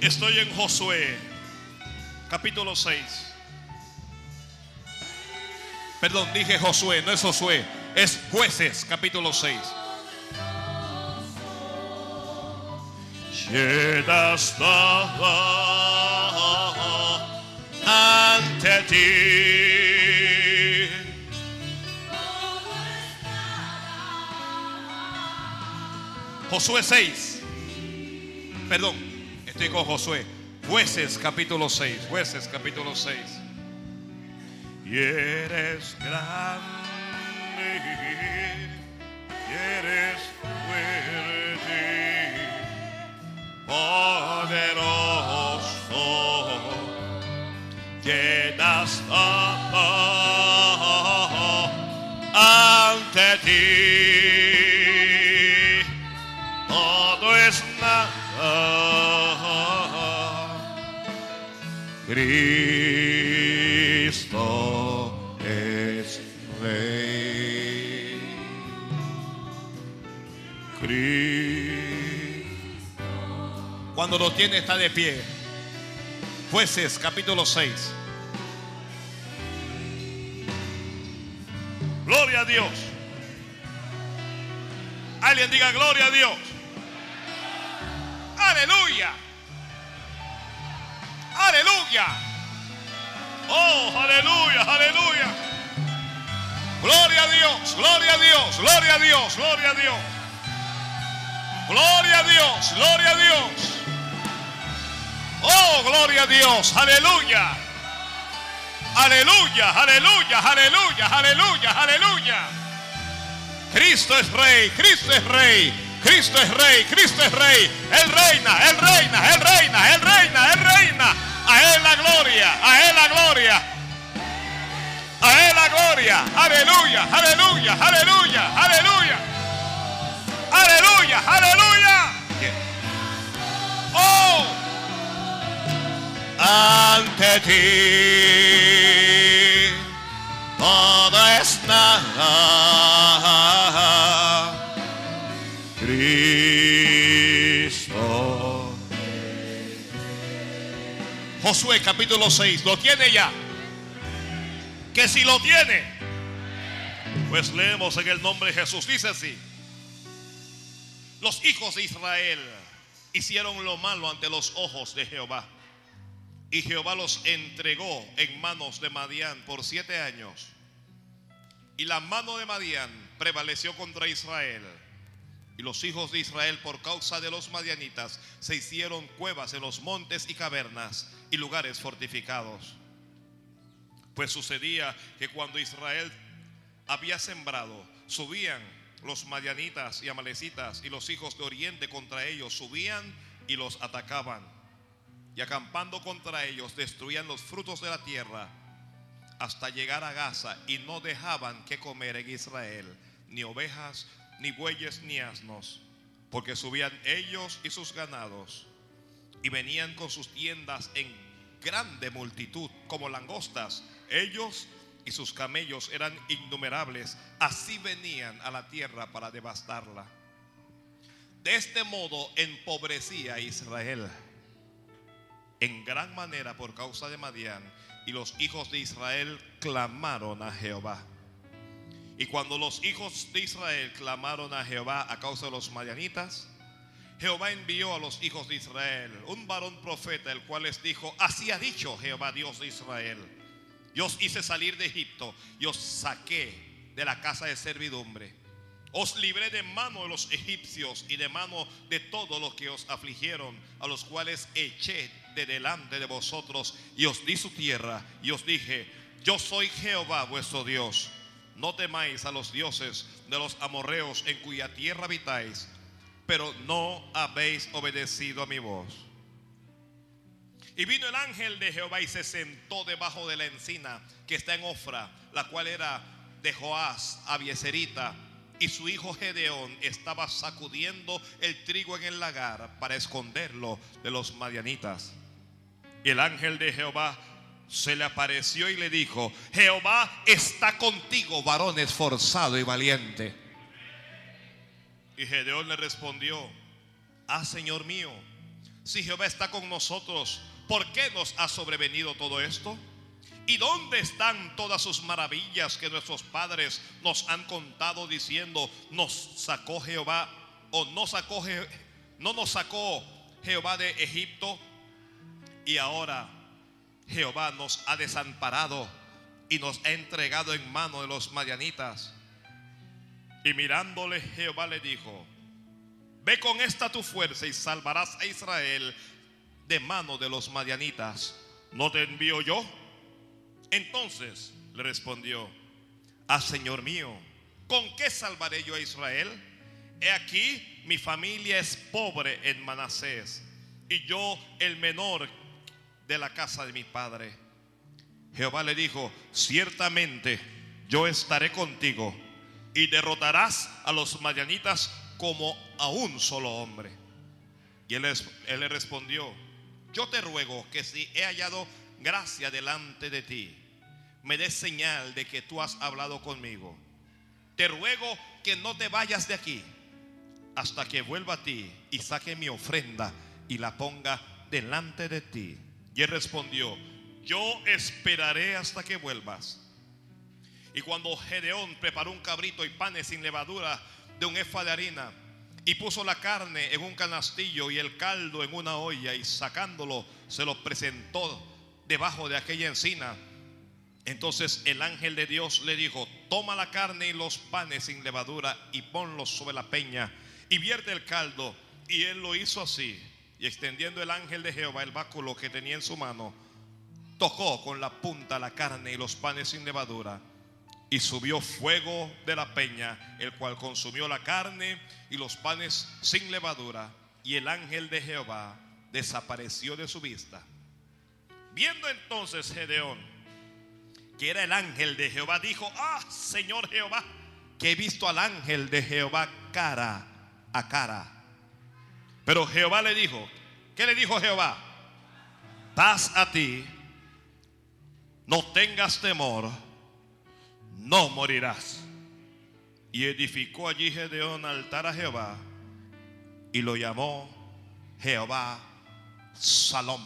Estoy en Josué, capítulo 6. Perdón, dije Josué, no es Josué, es jueces, capítulo 6. Llena estaba ante ti. Josué 6. Perdón, con Josué. Jueces capítulo 6. Jueces capítulo 6. Y eres grande. Y eres fuerte. Poderoso. Llenas todo ante ti Cristo es Rey. Cristo. Cuando lo tiene está de pie. Jueces capítulo 6. Gloria a Dios. Alguien diga gloria a Dios. Aleluya. Aleluya. Oh, aleluya, aleluya. Gloria a Dios, gloria a Dios, gloria a Dios, gloria a Dios. Gloria a Dios, gloria a Dios. Oh, gloria a Dios, aleluya. Aleluya, aleluya, aleluya, aleluya, aleluya. Cristo es rey, Cristo es rey, Cristo es rey, Cristo es rey. Él reina, Él reina, Él reina, Él reina, Él reina. A Él la gloria, a Él la gloria. A Él la gloria. Aleluya, aleluya, aleluya, aleluya. Aleluya, aleluya. Oh. Ante ti todo es nada. Josué capítulo 6, ¿lo tiene ya? Que si lo tiene, pues leemos en el nombre de Jesús. Dice así. Los hijos de Israel hicieron lo malo ante los ojos de Jehová. Y Jehová los entregó en manos de Madián por siete años. Y la mano de Madián prevaleció contra Israel. Y los hijos de Israel, por causa de los madianitas, se hicieron cuevas en los montes y cavernas y lugares fortificados. Pues sucedía que cuando Israel había sembrado, subían los madianitas y amalecitas y los hijos de oriente contra ellos, subían y los atacaban. Y acampando contra ellos, destruían los frutos de la tierra hasta llegar a Gaza y no dejaban que comer en Israel, ni ovejas, ni bueyes, ni asnos, porque subían ellos y sus ganados y venían con sus tiendas en grande multitud, como langostas. Ellos y sus camellos eran innumerables, así venían a la tierra para devastarla. De este modo empobrecía a Israel en gran manera por causa de Madián, y los hijos de Israel clamaron a Jehová. Y cuando los hijos de Israel clamaron a Jehová a causa de los madianitas, Jehová envió a los hijos de Israel un varón profeta, el cual les dijo, así ha dicho Jehová Dios de Israel, yo os hice salir de Egipto y os saqué de la casa de servidumbre. Os libré de mano de los egipcios y de mano de todos los que os afligieron, a los cuales eché de delante de vosotros y os di su tierra y os dije, yo soy Jehová vuestro Dios. No temáis a los dioses de los amorreos en cuya tierra habitáis, pero no habéis obedecido a mi voz. Y vino el ángel de Jehová y se sentó debajo de la encina que está en Ofra, la cual era de Joás, Abieserita, y su hijo Gedeón estaba sacudiendo el trigo en el lagar para esconderlo de los madianitas. Y el ángel de Jehová se le apareció y le dijo, Jehová está contigo, varón esforzado y valiente. Y Gedeón le respondió, ah, Señor mío, Si Jehová está con nosotros, ¿por qué nos ha sobrevenido todo esto? ¿Y dónde están todas sus maravillas que nuestros padres nos han contado diciendo, nos sacó Jehová o no sacó no nos sacó Jehová de Egipto y ahora Jehová nos ha desamparado y nos ha entregado en mano de los madianitas? Y mirándole Jehová le dijo, ve con esta tu fuerza y salvarás a Israel de mano de los madianitas. ¿No te envío yo? Entonces le respondió, ah Señor mío, ¿con qué salvaré yo a Israel? He aquí, mi familia es pobre en Manasés y yo el menor de la casa de mi padre. Jehová le dijo, ciertamente yo estaré contigo y derrotarás a los madianitas como a un solo hombre. Y él, él le respondió, yo te ruego que si he hallado gracia delante de ti, me des señal de que tú has hablado conmigo. Te ruego que no te vayas de aquí hasta que vuelva a ti y saque mi ofrenda y la ponga delante de ti. Y él respondió, yo esperaré hasta que vuelvas. Y cuando Gedeón preparó un cabrito y panes sin levadura de un efa de harina, y puso la carne en un canastillo y el caldo en una olla, y sacándolo se lo presentó debajo de aquella encina. Entonces el ángel de Dios le dijo, toma la carne y los panes sin levadura y ponlos sobre la peña y vierte el caldo. Y él lo hizo así. Y extendiendo el ángel de Jehová el báculo que tenía en su mano, tocó con la punta la carne y los panes sin levadura. Y subió fuego de la peña, el cual consumió la carne y los panes sin levadura. Y el ángel de Jehová desapareció de su vista. Viendo entonces Gedeón que era el ángel de Jehová, dijo, ah, Señor Jehová, que he visto al ángel de Jehová cara a cara. Pero Jehová le dijo, ¿qué le dijo Jehová? Paz a ti, no tengas temor, no morirás. Y edificó allí Gedeón altar a Jehová y lo llamó Jehová Salom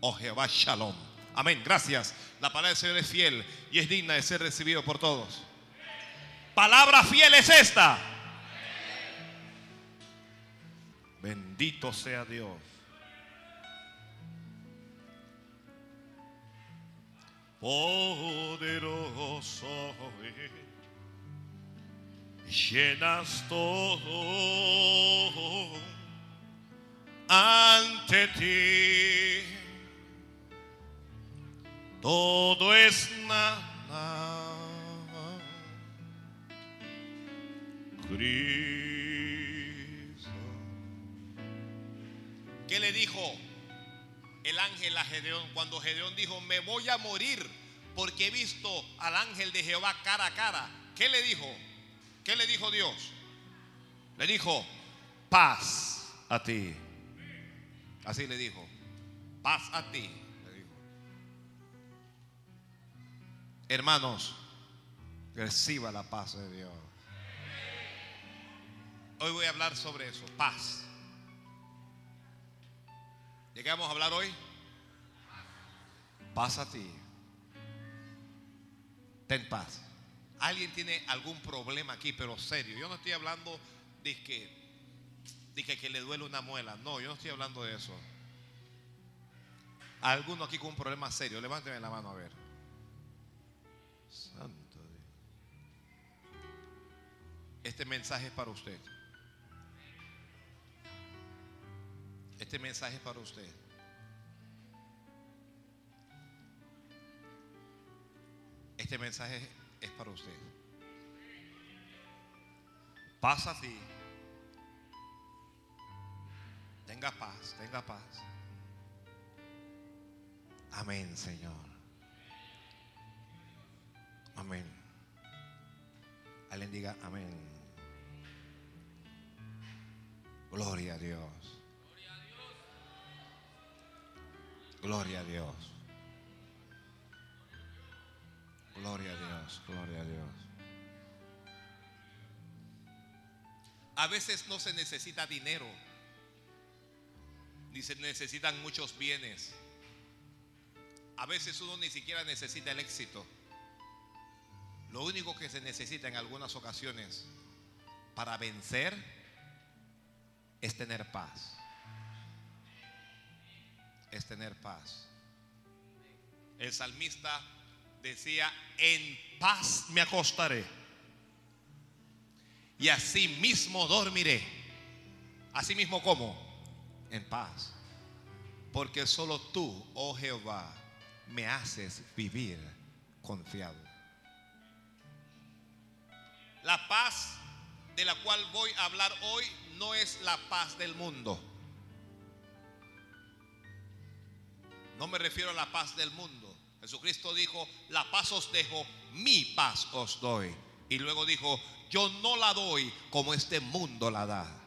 o Jehová Shalom. Amén, gracias. La palabra del Señor es fiel y es digna de ser recibido por todos. Palabra fiel es esta. Bendito sea Dios. Poderoso llenas todo ante ti todo es nada. Cristo. ¿Qué le dijo el ángel a Gedeón cuando Gedeón dijo, me voy a morir porque he visto al ángel de Jehová cara a cara? ¿Qué le dijo? ¿Qué le dijo Dios? Le dijo, paz a ti. Así le dijo, paz a ti. Hermanos, reciba la paz de Dios. Hoy voy a hablar sobre eso, paz. ¿De qué vamos a hablar hoy? Paz a ti. Ten paz. Alguien tiene algún problema aquí, pero serio. Yo no estoy hablando de que, de que, que le duele una muela. No, yo no estoy hablando de eso. ¿Alguno aquí con un problema serio? Levánteme la mano a ver. Santo Dios. Este mensaje es para usted. Este mensaje es para usted. Este mensaje es para usted. Paz a ti. Tenga paz, tenga paz. Amén, Señor. Amén. Alguien diga amén. Gloria a Dios. Gloria a Dios. Gloria a Dios. Gloria a Dios. A veces no se necesita dinero, ni se necesitan muchos bienes. A veces uno ni siquiera necesita el éxito. Lo único que se necesita en algunas ocasiones para vencer es tener paz. Es tener paz. El salmista decía, en paz me acostaré y así mismo dormiré. Así mismo como en paz. Porque solo tú, oh Jehová, me haces vivir confiado. La paz de la cual voy a hablar hoy no es la paz del mundo. No me refiero a la paz del mundo. Jesucristo dijo, la paz os dejo, mi paz os doy. Y luego dijo, yo no la doy como este mundo la da.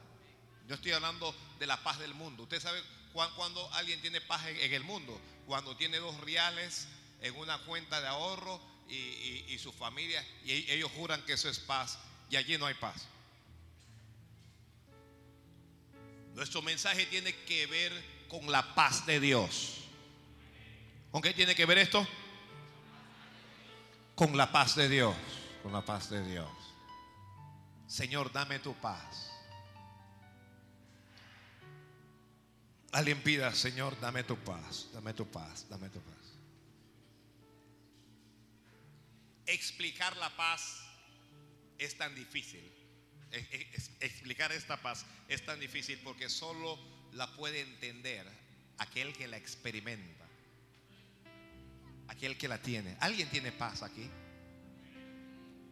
Yo estoy hablando de la paz del mundo. Usted sabe cuando alguien tiene paz en el mundo, cuando tiene dos reales en una cuenta de ahorro y, su familia, y ellos juran que eso es paz, y allí no hay paz. Nuestro mensaje tiene que ver con la paz de Dios. ¿Con qué tiene que ver esto? Con la paz de Dios. Con la paz de Dios. Señor, dame tu paz. Alguien pida, Señor, dame tu paz, dame tu paz, dame tu paz. Explicar la paz es tan difícil. explicar esta paz es tan difícil porque solo la puede entender aquel que la experimenta. Aquel que la tiene. ¿Alguien tiene paz aquí?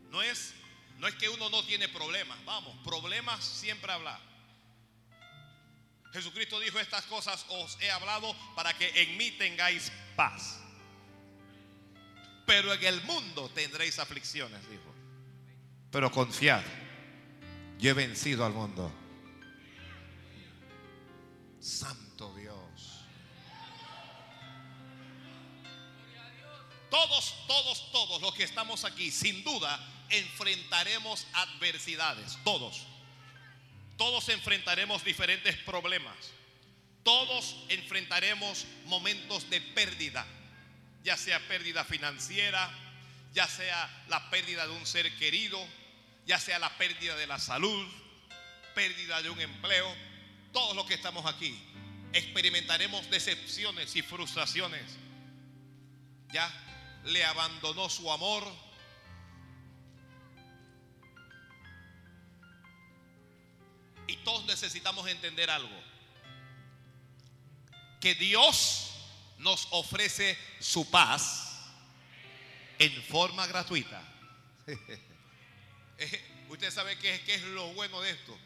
No es no es que uno no tiene problemas, vamos, problemas siempre habla. Jesucristo dijo estas cosas os he hablado para que en mí tengáis paz. Pero en el mundo tendréis aflicciones, dijo. Pero confiad, yo he vencido al mundo. Santo Dios. Todos, todos, todos los que estamos aquí, sin duda, enfrentaremos adversidades, todos. Todos enfrentaremos diferentes problemas. Todos enfrentaremos momentos de pérdida, ya sea pérdida financiera, ya sea la pérdida de un ser querido, ya sea la pérdida de la salud, pérdida de un empleo. Todos los que estamos aquí experimentaremos decepciones y frustraciones. Ya le abandonó su amor, Y todos necesitamos entender algo. Que Dios nos ofrece su paz en forma gratuita. usted sabe qué, qué es lo bueno de esto.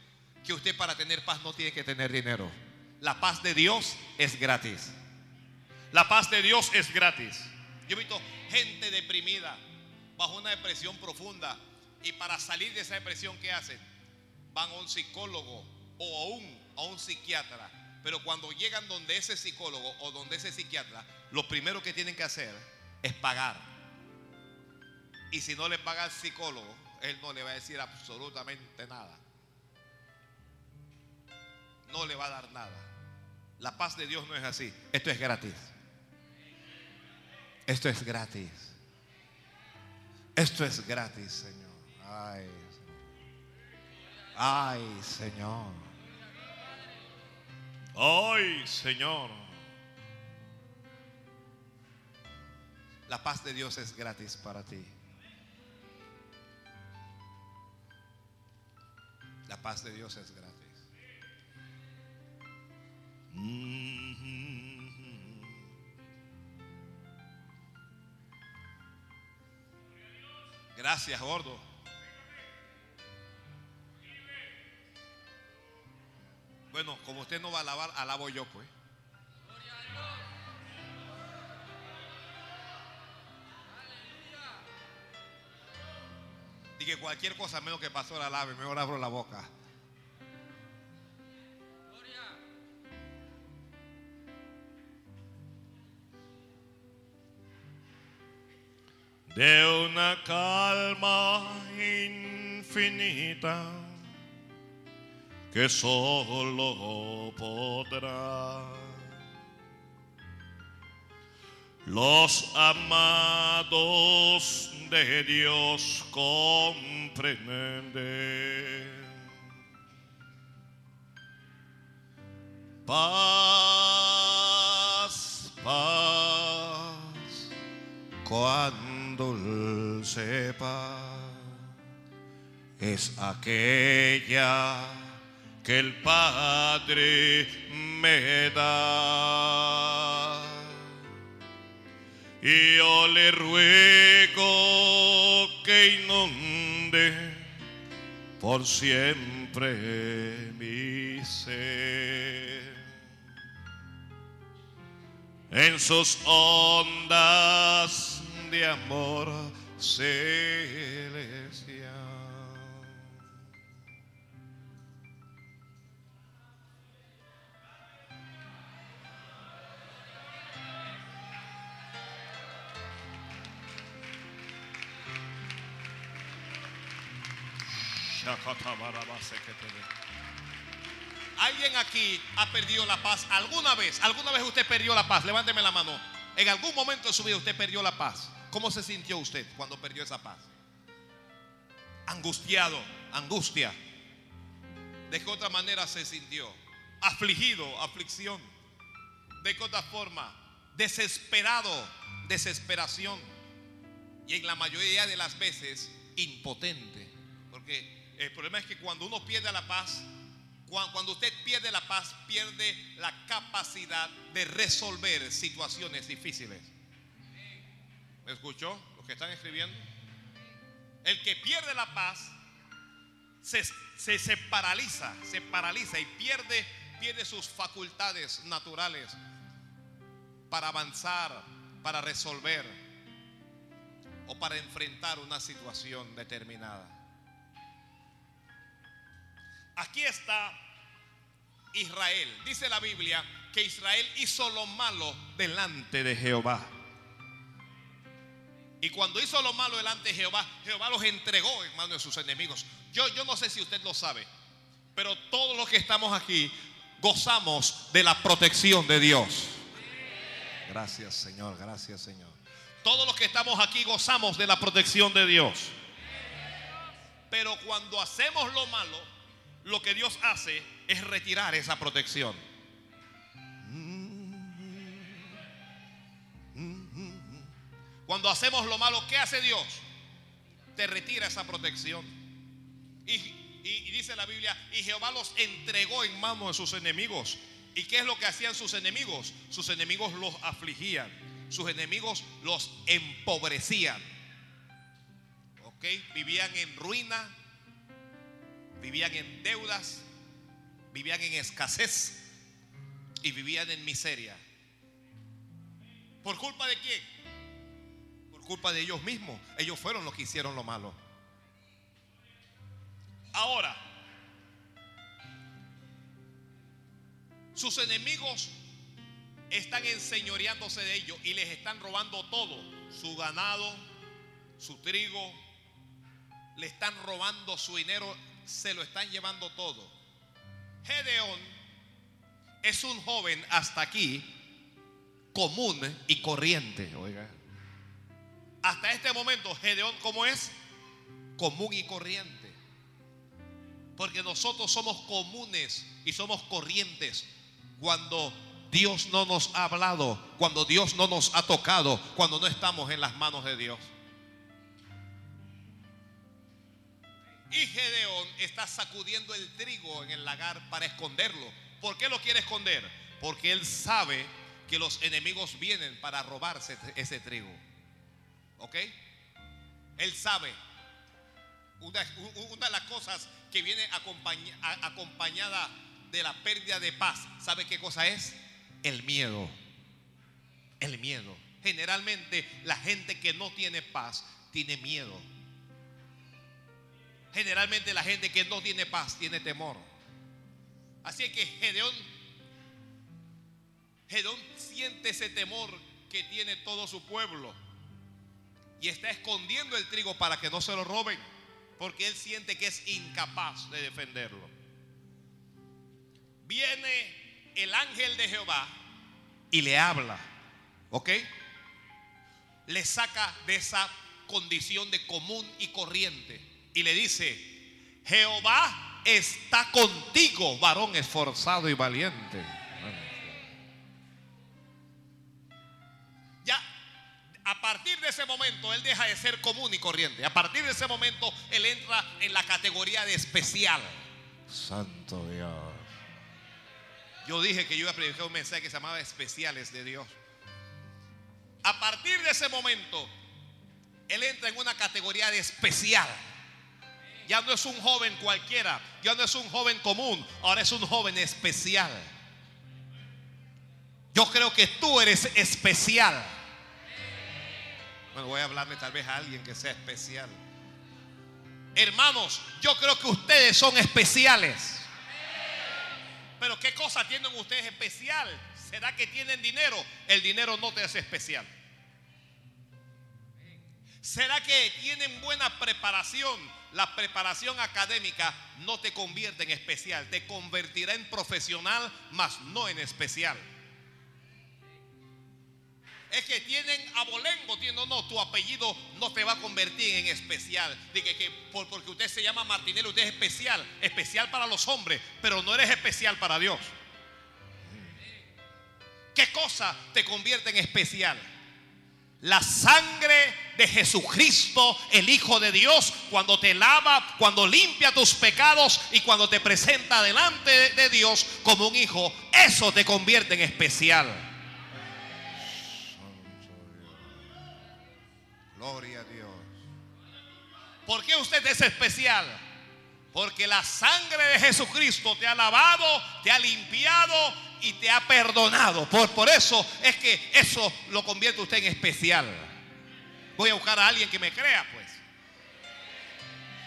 Que usted para tener paz no tiene que tener dinero. La paz de Dios es gratis. La paz de Dios es gratis. Yo he visto gente deprimida, bajo una depresión profunda. Y para salir de esa depresión, ¿qué hacen? van a un psicólogo o aún a un psiquiatra. Pero cuando llegan donde ese psicólogo o donde ese psiquiatra, lo primero que tienen que hacer es pagar. Y si no le paga al psicólogo, él no le va a decir absolutamente nada. No le va a dar nada. La paz de Dios no es así. Esto es gratis. Esto es gratis. Esto es gratis, Señor. Ay. Ay, Señor. Ay, Señor. La paz de Dios es gratis para ti. La paz de Dios es gratis. Gracias, gordo. Bueno, como usted no va a alabar, alabo yo pues. Y que cualquier cosa menos que pasó la lave, mejor abro la boca. De una calma infinita que solo podrá Los amados de Dios comprenden. Paz, paz, cuando sepa es aquella que el Padre me da. Y yo le ruego que inunde por siempre mi ser. En sus ondas de amor celestial. ¿Alguien aquí ha perdido la paz alguna vez? ¿Alguna vez usted perdió la paz? Levánteme la mano. En algún momento de su vida usted perdió la paz. ¿Cómo se sintió usted cuando perdió esa paz? Angustiado, angustia. ¿De qué otra manera se sintió? Afligido, aflicción. ¿De qué otra forma? Desesperado, desesperación. Y en la mayoría de las veces, impotente. Porque el problema es que cuando uno pierde la paz, cuando usted pierde la paz, pierde la capacidad de resolver situaciones difíciles. ¿Me escuchó? Los que están escribiendo. El que pierde la paz se, se, paraliza, se paraliza y pierde, pierde sus facultades naturales para avanzar, para resolver o para enfrentar una situación determinada. Aquí está Israel. Dice la Biblia que Israel hizo lo malo delante de Jehová. Y cuando hizo lo malo delante de Jehová, Jehová los entregó en manos de sus enemigos. Yo, yo no sé si usted lo sabe, pero todos los que estamos aquí gozamos de la protección de Dios. Gracias Señor, gracias Señor. Todos los que estamos aquí gozamos de la protección de Dios. Pero cuando hacemos lo malo, lo que Dios hace es retirar esa protección. Cuando hacemos lo malo, ¿qué hace Dios? Te retira esa protección. Y, dice la Biblia, y Jehová los entregó en manos de sus enemigos. ¿Y qué es lo que hacían sus enemigos? Sus enemigos los afligían. Sus enemigos los empobrecían. ¿Ok? Vivían en ruina, vivían en deudas, vivían en escasez y vivían en miseria. ¿Por culpa de quién? Culpa de ellos mismos. Ellos fueron los que hicieron lo malo. Ahora, sus enemigos están enseñoreándose de ellos y les están robando todo, su ganado, su trigo, le están robando su dinero se lo están llevando todo. Gedeón es un joven hasta aquí común y corriente. Oiga. Hasta este momento, Gedeón, ¿cómo es? Común y corriente. Porque nosotros somos comunes y somos corrientes cuando Dios no nos ha hablado, cuando Dios no nos ha tocado, cuando no estamos en las manos de Dios. Y Gedeón está sacudiendo el trigo en el lagar para esconderlo. ¿Por qué lo quiere esconder? Porque él sabe que los enemigos vienen para robarse ese trigo. ¿Ok? Él sabe. Una, de las cosas que viene acompañada de la pérdida de paz, ¿sabe qué cosa es? El miedo. El miedo. Generalmente la gente que no tiene paz tiene miedo. Generalmente la gente que no tiene paz tiene temor. Así que Gedeón, Gedeón siente ese temor que tiene todo su pueblo y está escondiendo el trigo para que no se lo roben, porque él siente que es incapaz de defenderlo. Viene el ángel de Jehová y le habla, ¿ok? le saca de esa condición de común y corriente y le dice, Jehová está contigo, varón esforzado y valiente. Momento, él deja de ser común y corriente. A partir de ese momento, él entra en la categoría de especial. Santo Dios. Yo dije que yo iba a predicar un mensaje que se llamaba especiales de Dios. A partir de ese momento, él entra en una categoría de especial. Ya no es un joven cualquiera, ya no es un joven común, ahora es un joven especial. Yo creo que tú eres especial. Bueno, voy a hablarle tal vez a alguien que sea especial. Hermanos, yo creo que ustedes son especiales. Pero ¿qué cosa tienen ustedes especial? ¿Será que tienen dinero? El dinero no te hace especial. ¿Será que tienen buena preparación? La preparación académica no te convierte en especial, te convertirá en profesional, mas no en especial. Es que tienen abolengo, no, no, tu apellido no te va a convertir en especial. Dije que porque usted se llama Martinelli, usted es especial, especial para los hombres, pero no eres especial para Dios. ¿Qué cosa te convierte en especial? La sangre de Jesucristo, el Hijo de Dios, cuando te lava, cuando limpia tus pecados y cuando te presenta delante de Dios como un hijo, eso te convierte en especial. Gloria a Dios. ¿Por qué usted es especial? Porque la sangre de Jesucristo te ha lavado, te ha limpiado y te ha perdonado. Por, por eso es que eso lo convierte usted en especial. Voy a buscar a alguien que me crea, pues.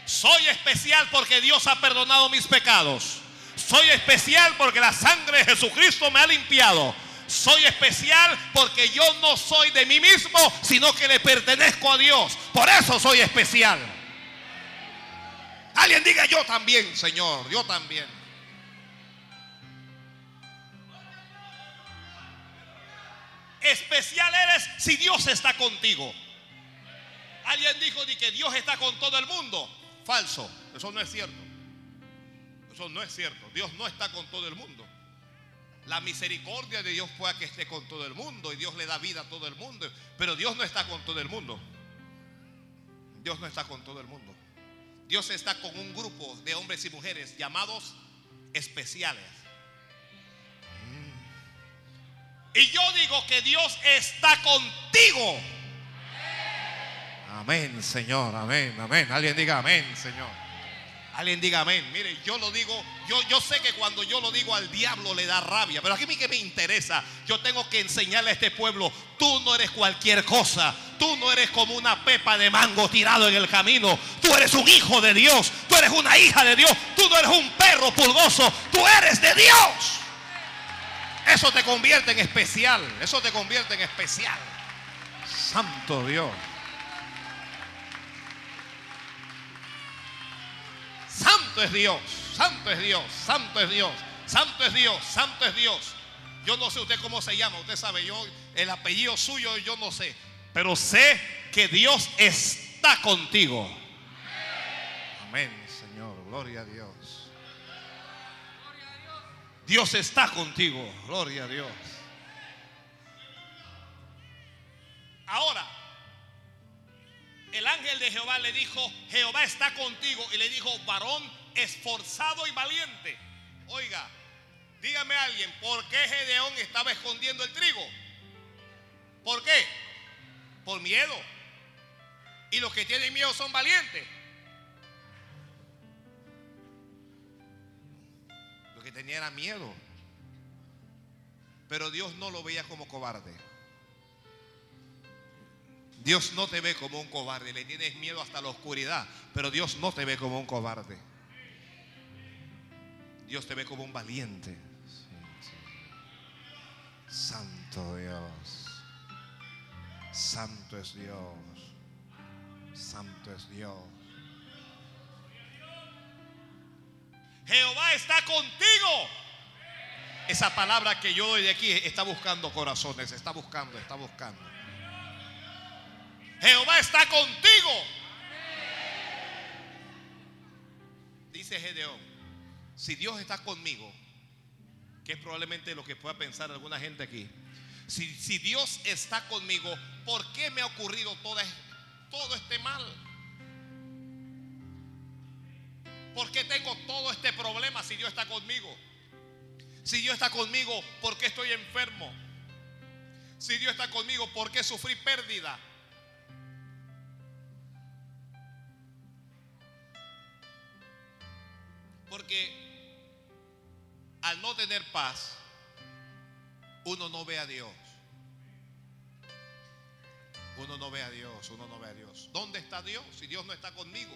Soy especial porque Dios ha perdonado mis pecados. Soy especial porque la sangre de Jesucristo me ha limpiado. Soy especial porque yo no soy de mí mismo, sino que le pertenezco a Dios. Por eso soy especial. Alguien diga yo también, Señor, yo también. Especial eres si Dios está contigo. Alguien dijo que Dios está con todo el mundo. Falso, eso no es cierto. Eso no es cierto. Dios no está con todo el mundo. La misericordia de Dios puede que esté con todo el mundo y Dios le da vida a todo el mundo. Pero Dios no está con todo el mundo. Dios no está con todo el mundo. Dios está con un grupo de hombres y mujeres llamados especiales. Y yo digo que Dios está contigo. Amén, Señor, amén, amén. Alguien diga amén, Señor. Alguien diga amén. Mire, yo lo digo, yo, yo sé que cuando yo lo digo al diablo le da rabia, pero aquí a mí que me interesa, yo tengo que enseñarle a este pueblo, tú no eres cualquier cosa, tú no eres como una pepa de mango tirado en el camino, tú eres un hijo de Dios, tú eres una hija de Dios, tú no eres un perro pulgoso, tú eres de Dios. Eso te convierte en especial. Eso te convierte en especial. Santo Dios. Santo es Dios. Santo es Dios. Santo es Dios. Santo es Dios. Santo es Dios. Yo no sé usted cómo se llama. Usted sabe, yo el apellido suyo yo no sé. Pero sé que Dios está contigo. Amén, Señor. Gloria a Dios. Dios está contigo. Gloria a Dios. Ahora, el ángel de Jehová le dijo, Jehová está contigo. Y le dijo, varón esforzado y valiente. Oiga, dígame a alguien, ¿por qué Gedeón estaba escondiendo el trigo? ¿Por qué? Por miedo. Y los que tienen miedo son valientes. Lo que tenía era miedo. Pero Dios no lo veía como cobarde. Dios no te ve como un cobarde. Le tienes miedo hasta la oscuridad. Pero Dios no te ve como un cobarde. Dios te ve como un valiente. Santo Dios. Santo es Dios. Santo es Dios. Jehová está contigo. Esa palabra que yo doy de aquí está buscando corazones, está buscando, está buscando. Jehová está contigo. Dice Gedeón, si Dios está conmigo, que es probablemente lo que pueda pensar alguna gente aquí, si, si Dios está conmigo, ¿por qué me ha ocurrido todo, todo este mal? ¿Por qué tengo todo este problema si Dios está conmigo? Si Dios está conmigo, ¿por qué estoy enfermo? Si Dios está conmigo, ¿por qué sufrí pérdida? Porque al no tener paz, uno no ve a Dios. Uno no ve a Dios, uno no ve a Dios. ¿Dónde está Dios si Dios no está conmigo?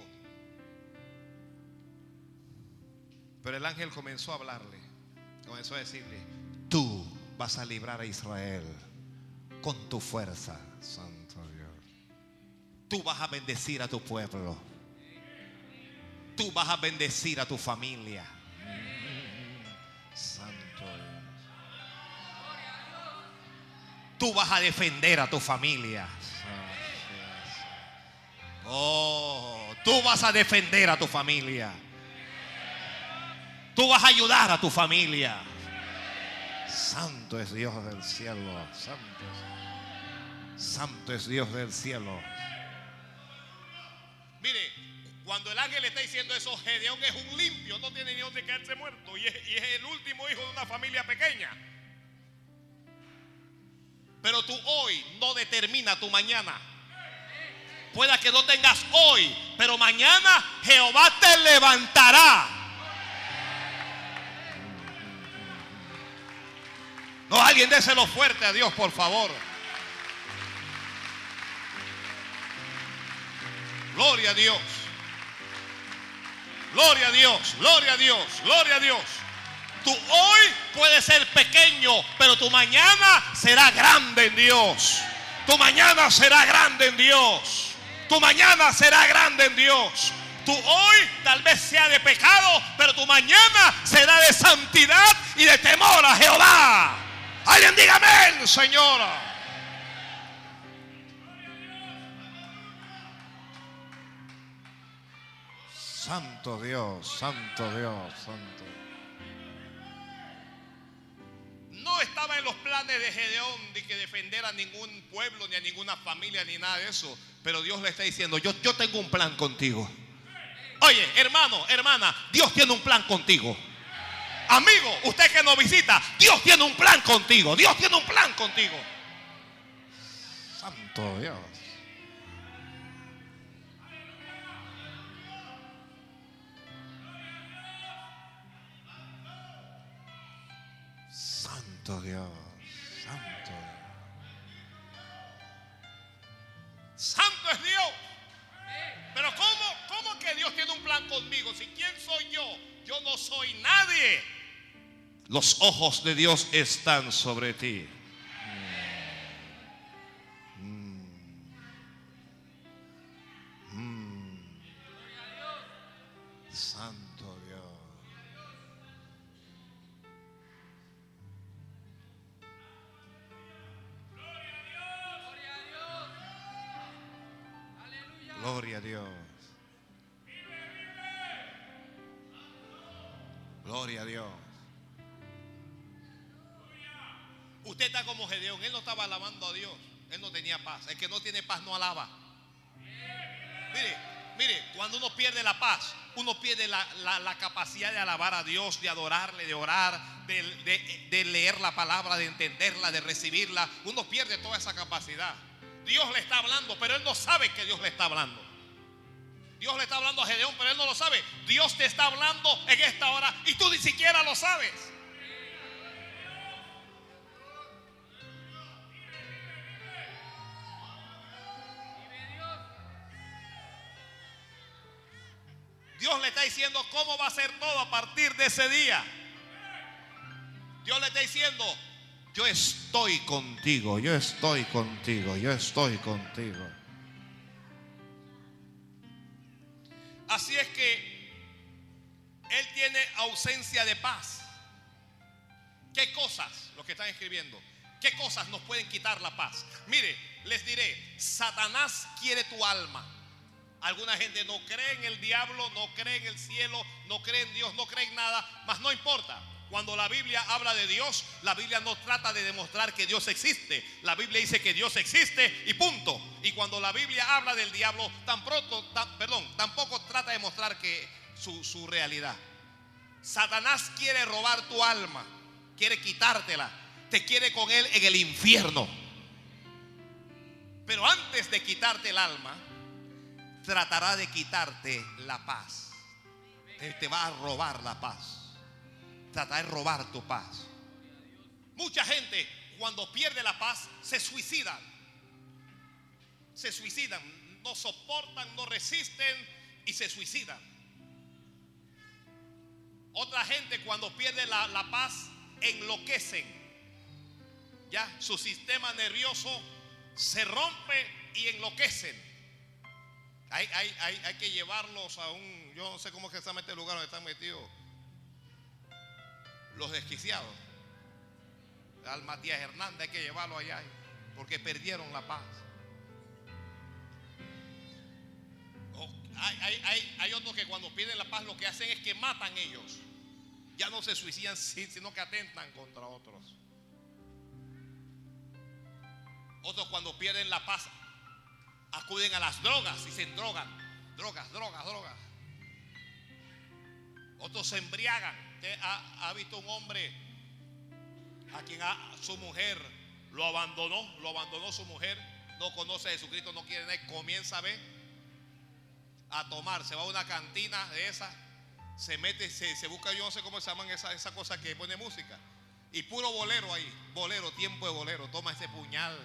Pero el ángel comenzó a hablarle, comenzó a decirle, tú vas a librar a Israel con tu fuerza, Santo Dios. Tú vas a bendecir a tu pueblo. Tú vas a bendecir a tu familia. Santo. Tú vas a defender a tu familia. Oh, tú vas a defender a tu familia. Tú vas a ayudar a tu familia. Santo es Dios del cielo. Santo es, Santo es Dios del cielo. Mire, cuando el ángel le está diciendo eso, Gedeón es un limpio, no tiene ni donde caerse muerto. Y es, el último hijo de una familia pequeña. Pero tú hoy no determina tu mañana. Pueda que no tengas hoy, pero mañana Jehová te levantará. No, alguien déselo fuerte a Dios, por favor. Gloria a Dios. Gloria a Dios, gloria a Dios, gloria a Dios. Tú hoy puedes ser pequeño, pero tu mañana será grande en Dios. Tu mañana será grande en Dios. Tu mañana será grande en Dios. Tu hoy tal vez sea de pecado, pero tu mañana será de santidad y de temor a Jehová. Alguien diga amén, señora. Santo Dios, Santo Dios, Santo. No estaba en los planes de Gedeón de que defender a ningún pueblo, ni a ninguna familia, ni nada de eso. Pero Dios le está diciendo, yo, yo tengo un plan contigo. Oye, hermano, hermana, Dios tiene un plan contigo. Amigo, usted que nos visita, Dios tiene un plan contigo. Dios tiene un plan contigo. Santo Dios. Santo Dios. Santo Dios. Santo es Dios. Pero ¿cómo, ¿cómo que Dios tiene un plan conmigo? Si quién soy yo, yo no soy nadie. Los ojos de Dios están sobre ti. Santo Gloria a Dios. Usted está como Gedeón. Él no estaba alabando a Dios. Él no tenía paz. El que no tiene paz no alaba. Mire, mire, cuando uno pierde la paz, uno pierde la, la- capacidad de alabar a Dios, de adorarle, de orar, de- de leer la palabra, de entenderla, de recibirla. Uno pierde toda esa capacidad. Dios le está hablando, pero él no sabe que Dios le está hablando. Dios le está hablando a Gedeón, pero él no lo sabe. Dios te está hablando en esta hora y tú ni siquiera lo sabes. Dios le está diciendo cómo va a ser todo a partir de ese día. Dios le está diciendo, yo estoy contigo, yo estoy contigo, yo estoy contigo. Así es que Él tiene ausencia de paz. ¿Qué cosas? Lo que están escribiendo. ¿Qué cosas nos pueden quitar la paz? Mire, les diré, Satanás quiere tu alma. Alguna gente no cree en el diablo, no cree en el cielo, no cree en Dios, no cree en nada, mas no importa. Cuando la Biblia habla de Dios, la Biblia no trata de demostrar que Dios existe. La Biblia dice que Dios existe y punto. Y cuando la Biblia habla del diablo, tan pronto, perdón, tampoco trata de mostrar que su, su realidad. Satanás quiere robar tu alma, quiere quitártela, te quiere con él en el infierno. Pero antes de quitarte el alma, tratará de quitarte la paz. Él te va a robar la paz. Trata de robar tu paz. Mucha gente cuando pierde la paz se suicidan. Se suicidan. No soportan, no resisten y se suicidan. Otra gente cuando pierde la, la paz enloquecen. Ya su sistema nervioso se rompe y enloquecen. Hay, hay, que llevarlos a un, yo no sé cómo es que se llama este lugar donde están metidos los desquiciados. Al Matías Hernández hay que llevarlo allá porque perdieron la paz. hay, hay, otros que cuando pierden la paz lo que hacen es que matan ellos. Ya no se suicidan, sino que atentan contra otros. Otros cuando pierden la paz acuden a las drogas y se drogan. Drogas, drogas, drogas. Otros se embriagan. Ha, visto un hombre a quien su mujer lo abandonó, lo abandonó su mujer, no conoce a Jesucristo, no quiere nada, comienza a ver, a tomar, se va a una cantina de esa, se mete, se, busca, yo no sé cómo se llaman esa, esa cosa que pone música, y puro bolero ahí, bolero, tiempo de bolero, toma ese puñal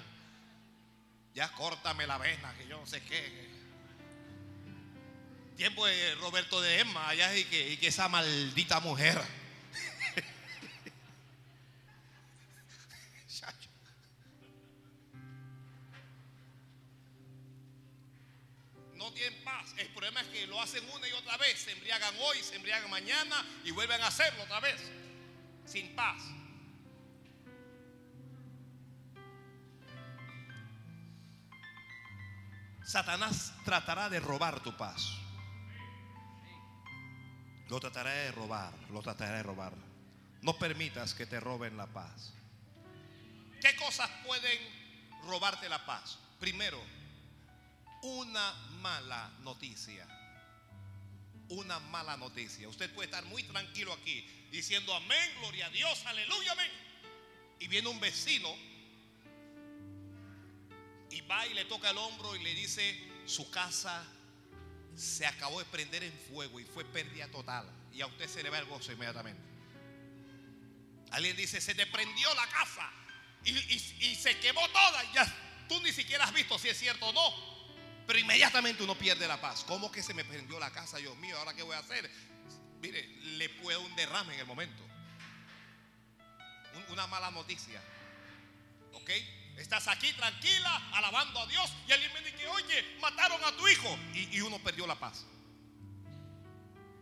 ya córtame la vena, que yo no sé qué. Tiempo de Roberto de Emma, allá y que, que esa maldita mujer. no tienen paz. El problema es que lo hacen una y otra vez. Se embriagan hoy, se embriagan mañana y vuelven a hacerlo otra vez. Sin paz. Satanás tratará de robar tu paz. Lo tratará de robar, lo tratará de robar. No permitas que te roben la paz. ¿Qué cosas pueden robarte la paz? Primero, una mala noticia. Una mala noticia. Usted puede estar muy tranquilo aquí diciendo amén, gloria a Dios, aleluya, amén. Y viene un vecino y va y le toca el hombro y le dice, su casa se acabó de prender en fuego y fue pérdida total. Y a usted se le va el gozo inmediatamente. Alguien dice, se te prendió la casa y, se quemó toda. Y ya tú ni siquiera has visto si es cierto o no. Pero inmediatamente uno pierde la paz. ¿Cómo que se me prendió la casa, Dios mío? ¿Ahora qué voy a hacer? Mire, le puedo un derrame en el momento. Una mala noticia. ¿Ok? Estás aquí tranquila, alabando a Dios. Y alguien me dice, oye, mataron a tu hijo. Y, uno perdió la paz.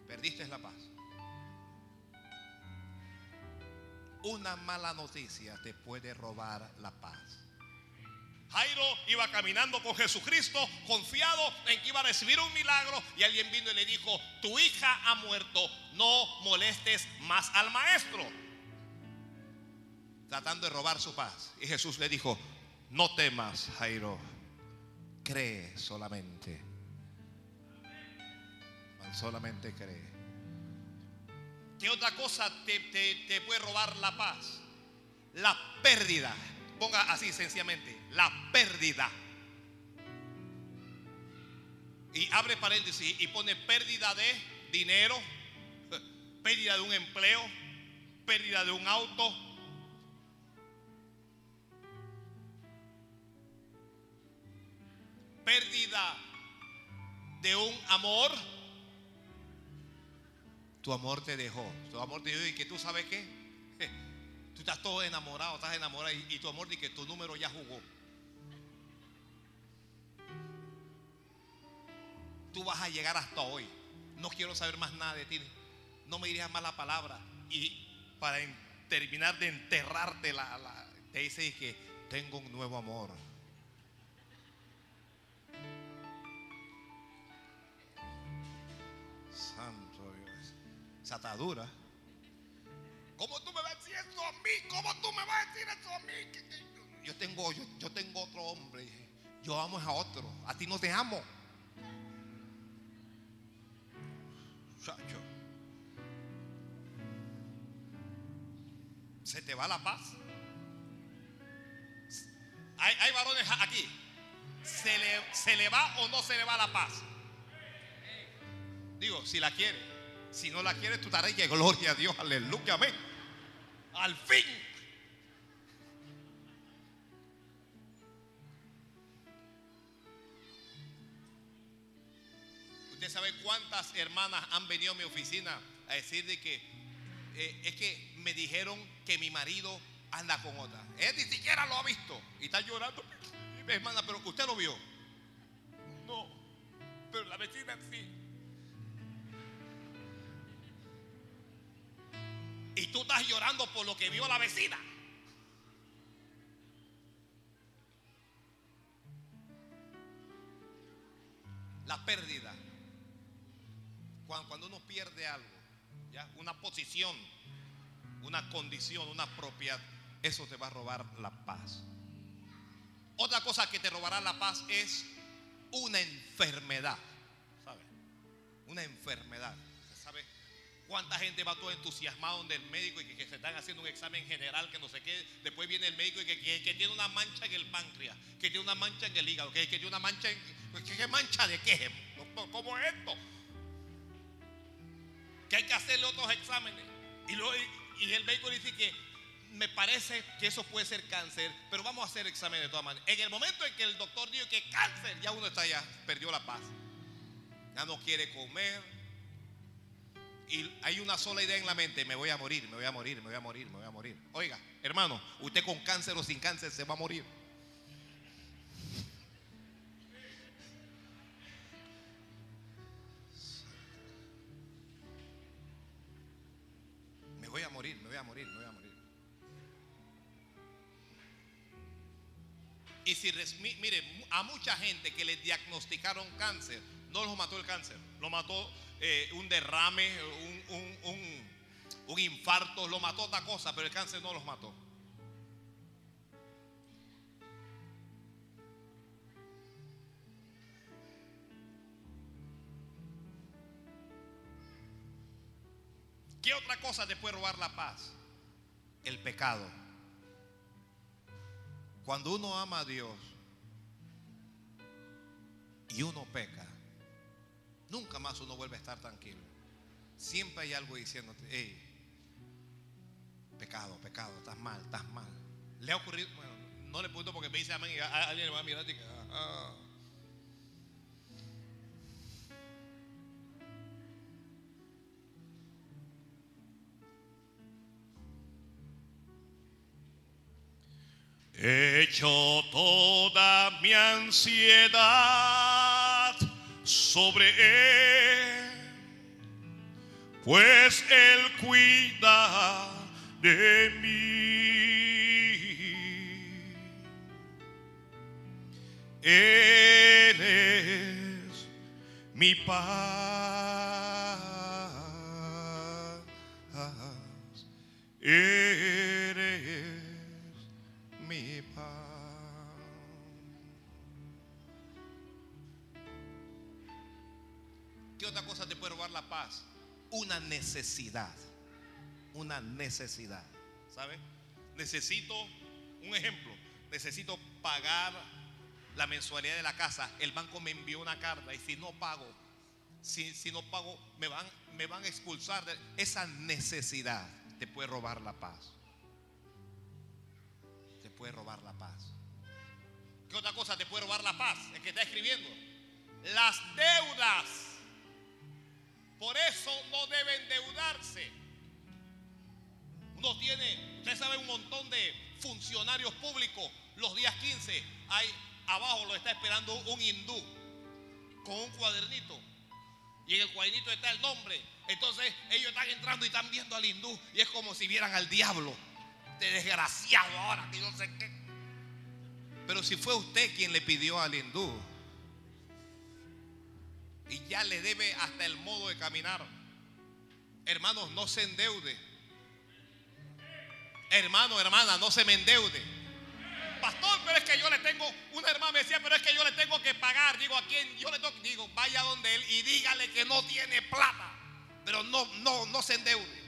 Perdiste la paz. Una mala noticia te puede robar la paz. Jairo iba caminando con Jesucristo, confiado en que iba a recibir un milagro, y alguien vino y le dijo, tu hija ha muerto, no molestes más al maestro tratando de robar su paz. Y Jesús le dijo, no temas, Jairo, cree solamente. Solamente cree. ¿Qué otra cosa te, te puede robar la paz? La pérdida. Ponga así sencillamente, la pérdida. Y abre paréntesis y pone pérdida de dinero, pérdida de un empleo, pérdida de un auto, pérdida de un amor, tu amor te dejó. Tu amor te dejó y que tú sabes qué. Tú estás todo enamorado, estás enamorado y, tu amor dice que tu número ya jugó. Tú vas a llegar hasta hoy. No quiero saber más nada de ti. No me dirías más la palabra. Y para terminar de enterrarte la te dice que tengo un nuevo amor. Esa atadura. ¿Cómo tú me vas a decir eso a mí? ¿Cómo tú me vas a decir eso a mí? Yo tengo, yo, tengo otro hombre. Yo amo a otro. A ti no te amo. Chacho. Se te va la paz. Hay, hay varones aquí. ¿Se le, ¿Se le va o no se le va la paz? Digo, si la quiere. Si no la quiere, tú estarás que gloria a Dios. Aleluya, amén. Al fin. Usted sabe cuántas hermanas han venido a mi oficina a decir de que eh, es que me dijeron que mi marido anda con otra. Él ni siquiera lo ha visto y está llorando. Hermana, pero usted lo vio. No, pero la vecina sí. Y tú estás llorando por lo que vio la vecina. La pérdida. Cuando, uno pierde algo, ¿ya? una posición, una condición, una propiedad, eso te va a robar la paz. Otra cosa que te robará la paz es una enfermedad. ¿Sabe? Una enfermedad. ¿Cuánta gente va todo entusiasmado donde el médico y que, se están haciendo un examen general que no sé qué? Después viene el médico y que, que- tiene una mancha en el páncreas, que tiene una mancha en el hígado, que, tiene una mancha en. ¿Qué, mancha de qué? ¿Cómo es esto? Que hay que hacerle otros exámenes. Y, y- y el médico dice que me parece que eso puede ser cáncer, pero vamos a hacer exámenes de todas maneras. En el momento en que el doctor dijo que cáncer, ya uno está ya, perdió la paz. Ya no quiere comer. Y hay una sola idea en la mente, me voy a morir, me voy a morir, me voy a morir, me voy a morir. Oiga, hermano, usted con cáncer o sin cáncer se va a morir. Me voy a morir, me voy a morir, me voy a morir. Y si, mire, a mucha gente que le diagnosticaron cáncer, no los mató el cáncer, lo mató eh, un derrame, un, un- un- un infarto, lo mató otra cosa, pero el cáncer no los mató. ¿Qué otra cosa te puede robar la paz? El pecado. Cuando uno ama a Dios y uno peca, nunca más uno vuelve a estar tranquilo. Siempre hay algo diciéndote, hey, pecado, pecado, estás mal, estás mal. Le ha ocurrido, bueno, no le pregunto porque me dice amén y alguien me va a mirar y que, ah, ah. Echo toda mi ansiedad sobre Él, pues Él cuida de mí. Él es mi paz. Robar la paz? Una necesidad. Una necesidad. ¿Sabes? Necesito, un ejemplo, necesito pagar la mensualidad de la casa. El banco me envió una carta y si no pago, si, si no pago, me van, me van a expulsar. de- esa necesidad te puede robar la paz. Te puede robar la paz. ¿Qué otra cosa te puede robar la paz? El que está escribiendo. Las deudas. Por eso no deben endeudarse. Uno tiene, usted sabe, un montón de funcionarios públicos. Los días 15, hay abajo lo está esperando un hindú con un cuadernito. Y en el cuadernito está el nombre. Entonces ellos están entrando y están viendo al hindú. Y es como si vieran al diablo. Este desgraciado ahora que no sé qué. Pero si fue usted quien le pidió al hindú y ya le debe hasta el modo de caminar, hermanos, no se endeude. Hermano, hermana, no se me endeude. Pastor, pero es que yo le tengo, una hermana me decía, pero es que yo le tengo que pagar. Digo, ¿a quién? Yo le tengo, digo, vaya donde él y dígale que no tiene plata. Pero no, no, no se endeude.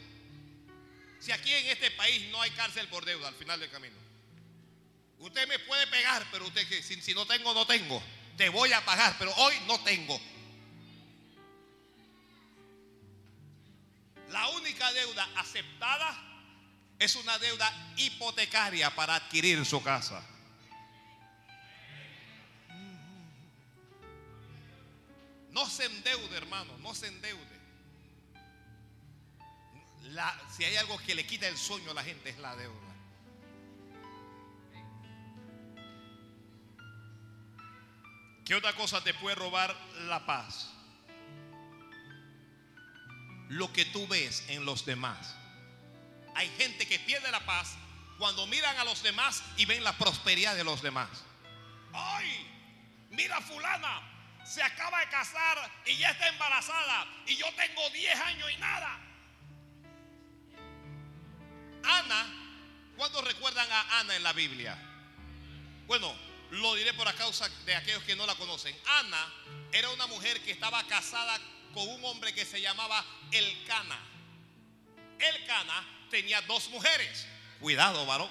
Si aquí en este país no hay cárcel por deuda al final del camino. Usted me puede pegar, pero usted que si, si no tengo, no tengo. Te voy a pagar, pero hoy no tengo. La única deuda aceptada es una deuda hipotecaria para adquirir su casa. No se endeude, hermano, no se endeude. Si hay algo que le quita el sueño a la gente es la deuda. ¿Qué otra cosa te puede robar la paz? Lo que tú ves en los demás. Hay gente que pierde la paz cuando miran a los demás y ven la prosperidad de los demás. ¡Ay! Mira fulana, se acaba de casar y ya está embarazada y yo tengo 10 años y nada. Ana, ¿cuándo recuerdan a Ana en la Biblia? Bueno, lo diré por a causa de aquellos que no la conocen. Ana era una mujer que estaba casada con un hombre que se llamaba Elcana. Elcana tenía dos mujeres. Cuidado, varón.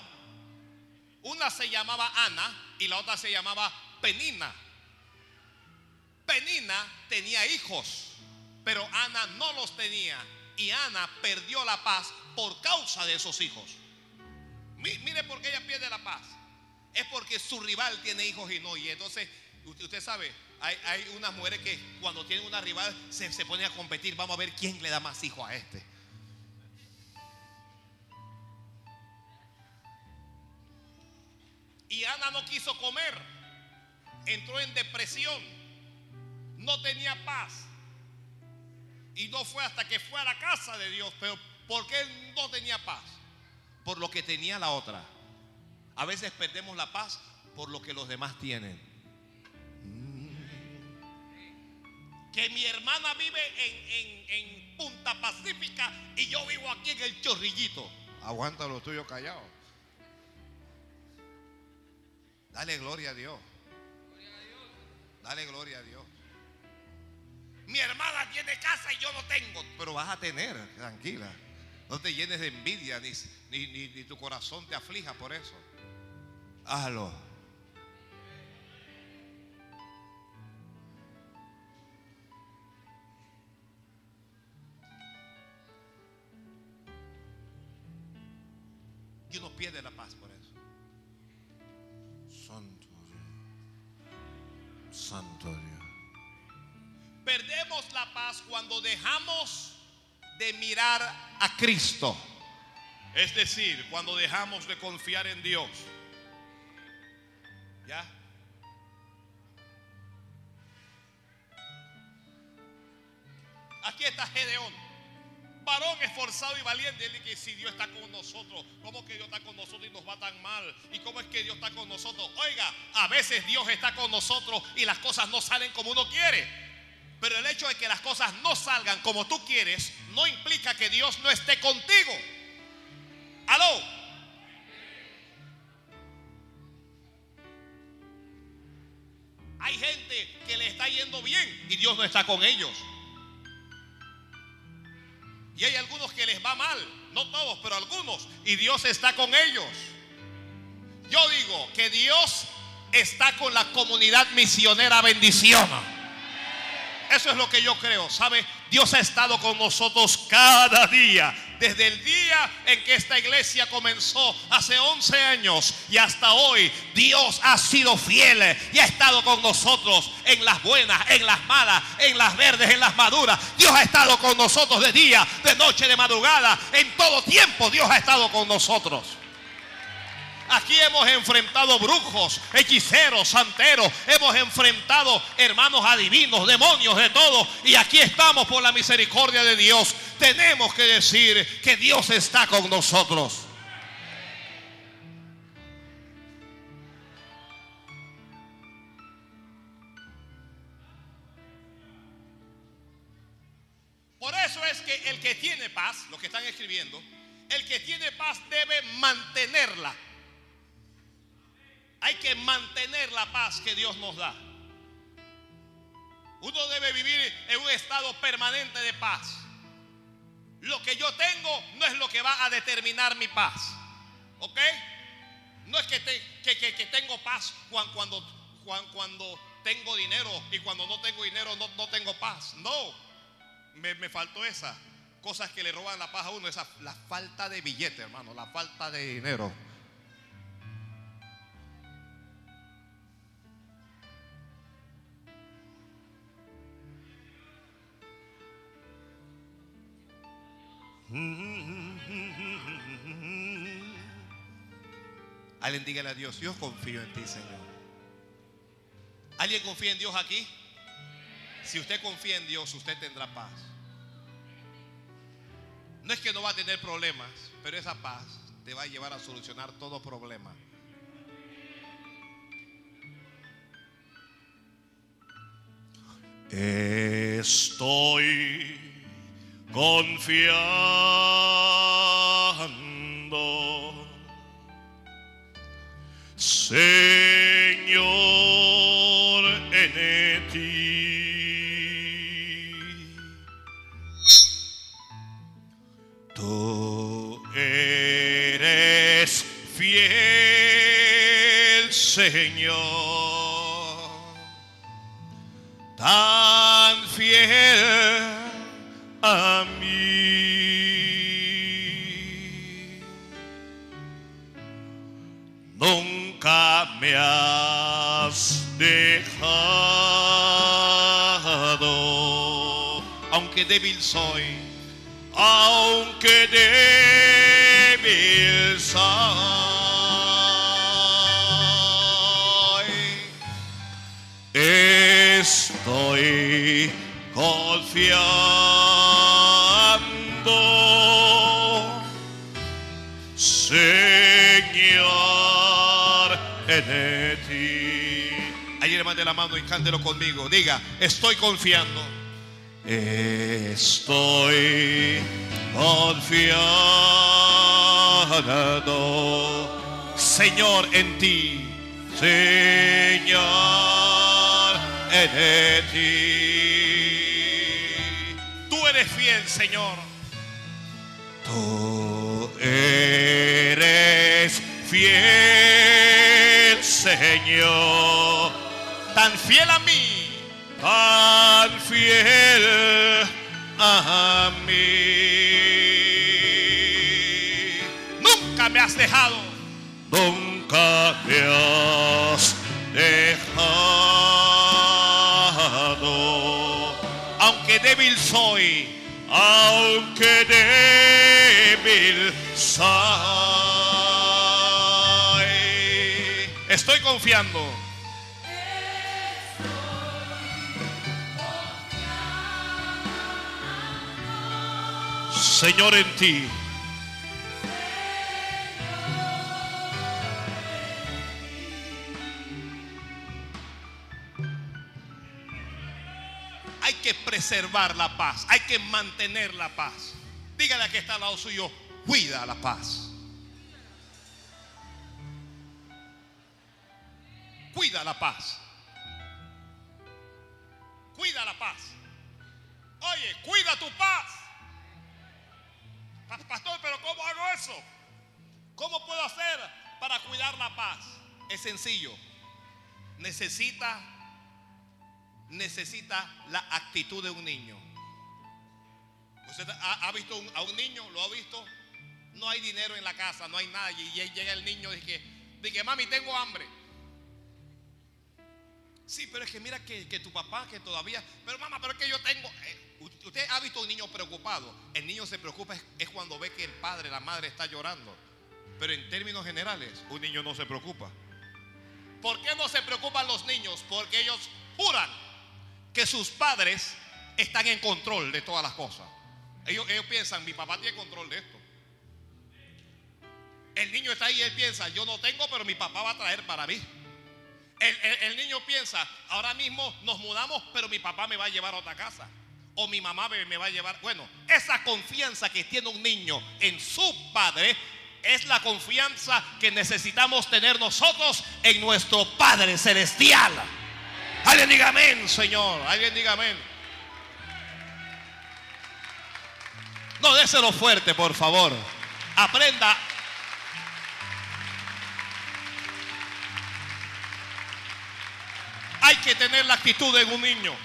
Una se llamaba Ana y la otra se llamaba Penina. Penina tenía hijos, pero Ana no los tenía. Y Ana perdió la paz por causa de esos hijos. Mi- Mire por qué ella pierde la paz. Es porque su rival tiene hijos y no. Y entonces, usted sabe, hay, unas mujeres que cuando tienen una rival se, se ponen a competir. Vamos a ver quién le da más hijos a este. Y Ana no quiso comer. Entró en depresión. No tenía paz. Y no fue hasta que fue a la casa de Dios. Pero ¿por qué no tenía paz? Por lo que tenía la otra. A veces perdemos la paz por lo que los demás tienen. Que mi hermana vive en, en- en Punta Pacífica y yo vivo aquí en el Chorrillito. Aguanta lo tuyo callado. Dale gloria a Dios. Dale gloria a Dios. Mi hermana tiene casa y yo no tengo. Pero vas a tener, tranquila. No te llenes de envidia ni, ni, ni- ni tu corazón te aflija por eso. Hazlo. Y uno pierde la paz por eso. Santo Dios. Santo Dios. Perdemos la paz cuando dejamos de mirar a Cristo. Es decir, cuando dejamos de confiar en Dios. ¿Ya? Aquí está Gedeón. Varón esforzado y valiente. Él dice si Dios está con nosotros, ¿cómo que Dios está con nosotros y nos va tan mal? ¿Y cómo es que Dios está con nosotros? Oiga, a veces Dios está con nosotros y las cosas no salen como uno quiere. Pero el hecho de que las cosas no salgan como tú quieres no implica que Dios no esté contigo. Aló. Hay gente que le está yendo bien y Dios no está con ellos. Y hay algunos que les va mal, no todos, pero algunos, y Dios está con ellos. Yo digo que Dios está con la comunidad misionera bendición. Eso es lo que yo creo, ¿sabe? Dios ha estado con nosotros cada día. Desde el día en que esta iglesia comenzó hace 11 años y hasta hoy, Dios ha sido fiel y ha estado con nosotros en las buenas, en las malas, en las verdes, en las maduras. Dios ha estado con nosotros de día, de noche, de madrugada. En todo tiempo Dios ha estado con nosotros. Aquí hemos enfrentado brujos, hechiceros, santeros. Hemos enfrentado hermanos adivinos, demonios de todo. Y aquí estamos por la misericordia de Dios. Tenemos que decir que Dios está con nosotros. Por eso es que el que tiene paz, lo que están escribiendo, el que tiene paz debe mantenerla. Hay que mantener la paz que Dios nos da. Uno debe vivir en un estado permanente de paz. Lo que yo tengo no es lo que va a determinar mi paz. ¿Ok? No es que, que, tengo paz cuando, cuando, cuando, tengo dinero y cuando no tengo dinero no, no tengo paz. No, me, me, faltó esa. Cosas que le roban la paz a uno, esa, la falta de billete, hermano, la falta de dinero. Alguien dígale a Dios, yo confío en ti, Señor. ¿Alguien confía en Dios aquí? Si usted confía en Dios, usted tendrá paz. No es que no va a tener problemas, pero esa paz te va a llevar a solucionar todo problema. Estoy confiando, Señor, en ti. Tú eres fiel, Señor, tan fiel a mí. Nunca me has dejado, aunque débil soy, aunque débil soy. Estoy Señor, en ti. Ahí levante la mano y cántelo conmigo. Diga, estoy confiando. Estoy confiando, Señor, en ti. Señor, en ti eres fiel, Señor. Tú eres fiel, Señor. Tan fiel a mí. Tan fiel a mí. Nunca me has dejado. Nunca me has dejado aunque débil soy, aunque débil Señor en ti. preservar la paz, hay que mantener la paz. Dígale a que está al lado suyo, cuida la paz. Cuida la paz. Cuida la paz. Oye, cuida tu paz. Pastor, pero ¿cómo hago eso? ¿Cómo puedo hacer para cuidar la paz? Es sencillo. Necesita necesita la actitud de un niño. ¿Usted ha, visto a un niño? ¿Lo ha visto? No hay dinero en la casa, no hay nada. Y llega el niño y dice, dice mami, tengo hambre. Sí, pero es que mira que, tu papá que todavía, pero mamá, pero es que yo tengo... Eh, usted ha visto a un niño preocupado. El niño se preocupa es cuando ve que el padre, la madre está llorando. Pero en términos generales, un niño no se preocupa. ¿Por qué no se preocupan los niños? Porque ellos juran que sus padres están en control de todas las cosas. Ellos, piensan, mi papá tiene control de esto. El niño está ahí y él piensa, yo no tengo, pero mi papá va a traer para mí. El, niño piensa, ahora mismo nos mudamos, pero mi papá me va a llevar a otra casa. o mi mamá me, me va a llevar. Bueno, esa confianza que tiene un niño en su padre es la confianza que necesitamos tener nosotros en nuestro Padre Celestial. Alguien diga amén, Señor. Alguien diga amén. No, déselo fuerte, por favor. Aprenda. Hay que tener la actitud de un niño.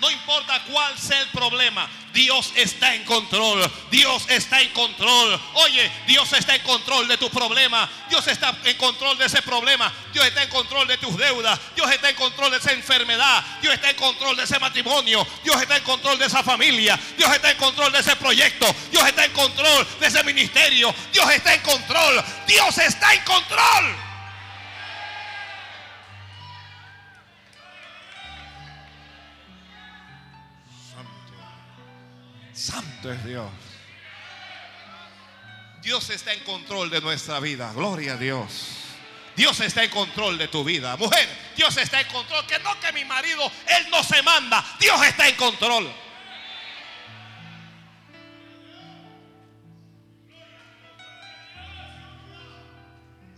No importa cuál sea el problema, Dios está en control. Dios está en control. Oye, Dios está en control de tu problema. Dios está en control de ese problema. Dios está en control de tus deudas. Dios está en control de esa enfermedad. Dios está en control de ese matrimonio. Dios está en control de esa familia. Dios está en control de ese proyecto. Dios está en control de ese ministerio. Dios está en control. Dios está en control. Santo es Dios. Dios está en control de nuestra vida. Gloria a Dios. Dios está en control de tu vida. Mujer, Dios está en control. Que no que mi marido, él no se manda. Dios está en control.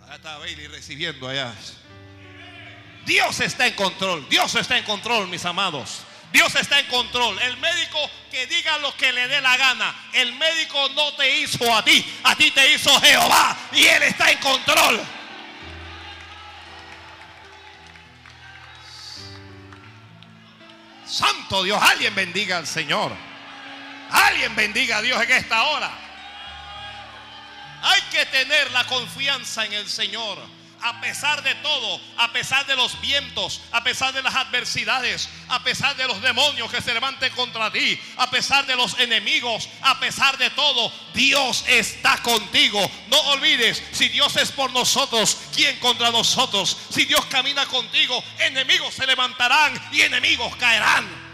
Allá está Bailey recibiendo allá. Dios está en control. Dios está en control, mis amados. Dios está en control. El médico que diga lo que le dé la gana. El médico no te hizo a ti. A ti te hizo Jehová. Y Él está en control. Santo Dios. Alguien bendiga al Señor. Alguien bendiga a Dios en esta hora. Hay que tener la confianza en el Señor a pesar de todo, a pesar de los vientos, a pesar de las adversidades, a pesar de los demonios que se levanten contra ti, a pesar de los enemigos, a pesar de todo, Dios está contigo. No olvides, si Dios es por nosotros, ¿quién contra nosotros? Si Dios camina contigo, enemigos se levantarán y enemigos caerán.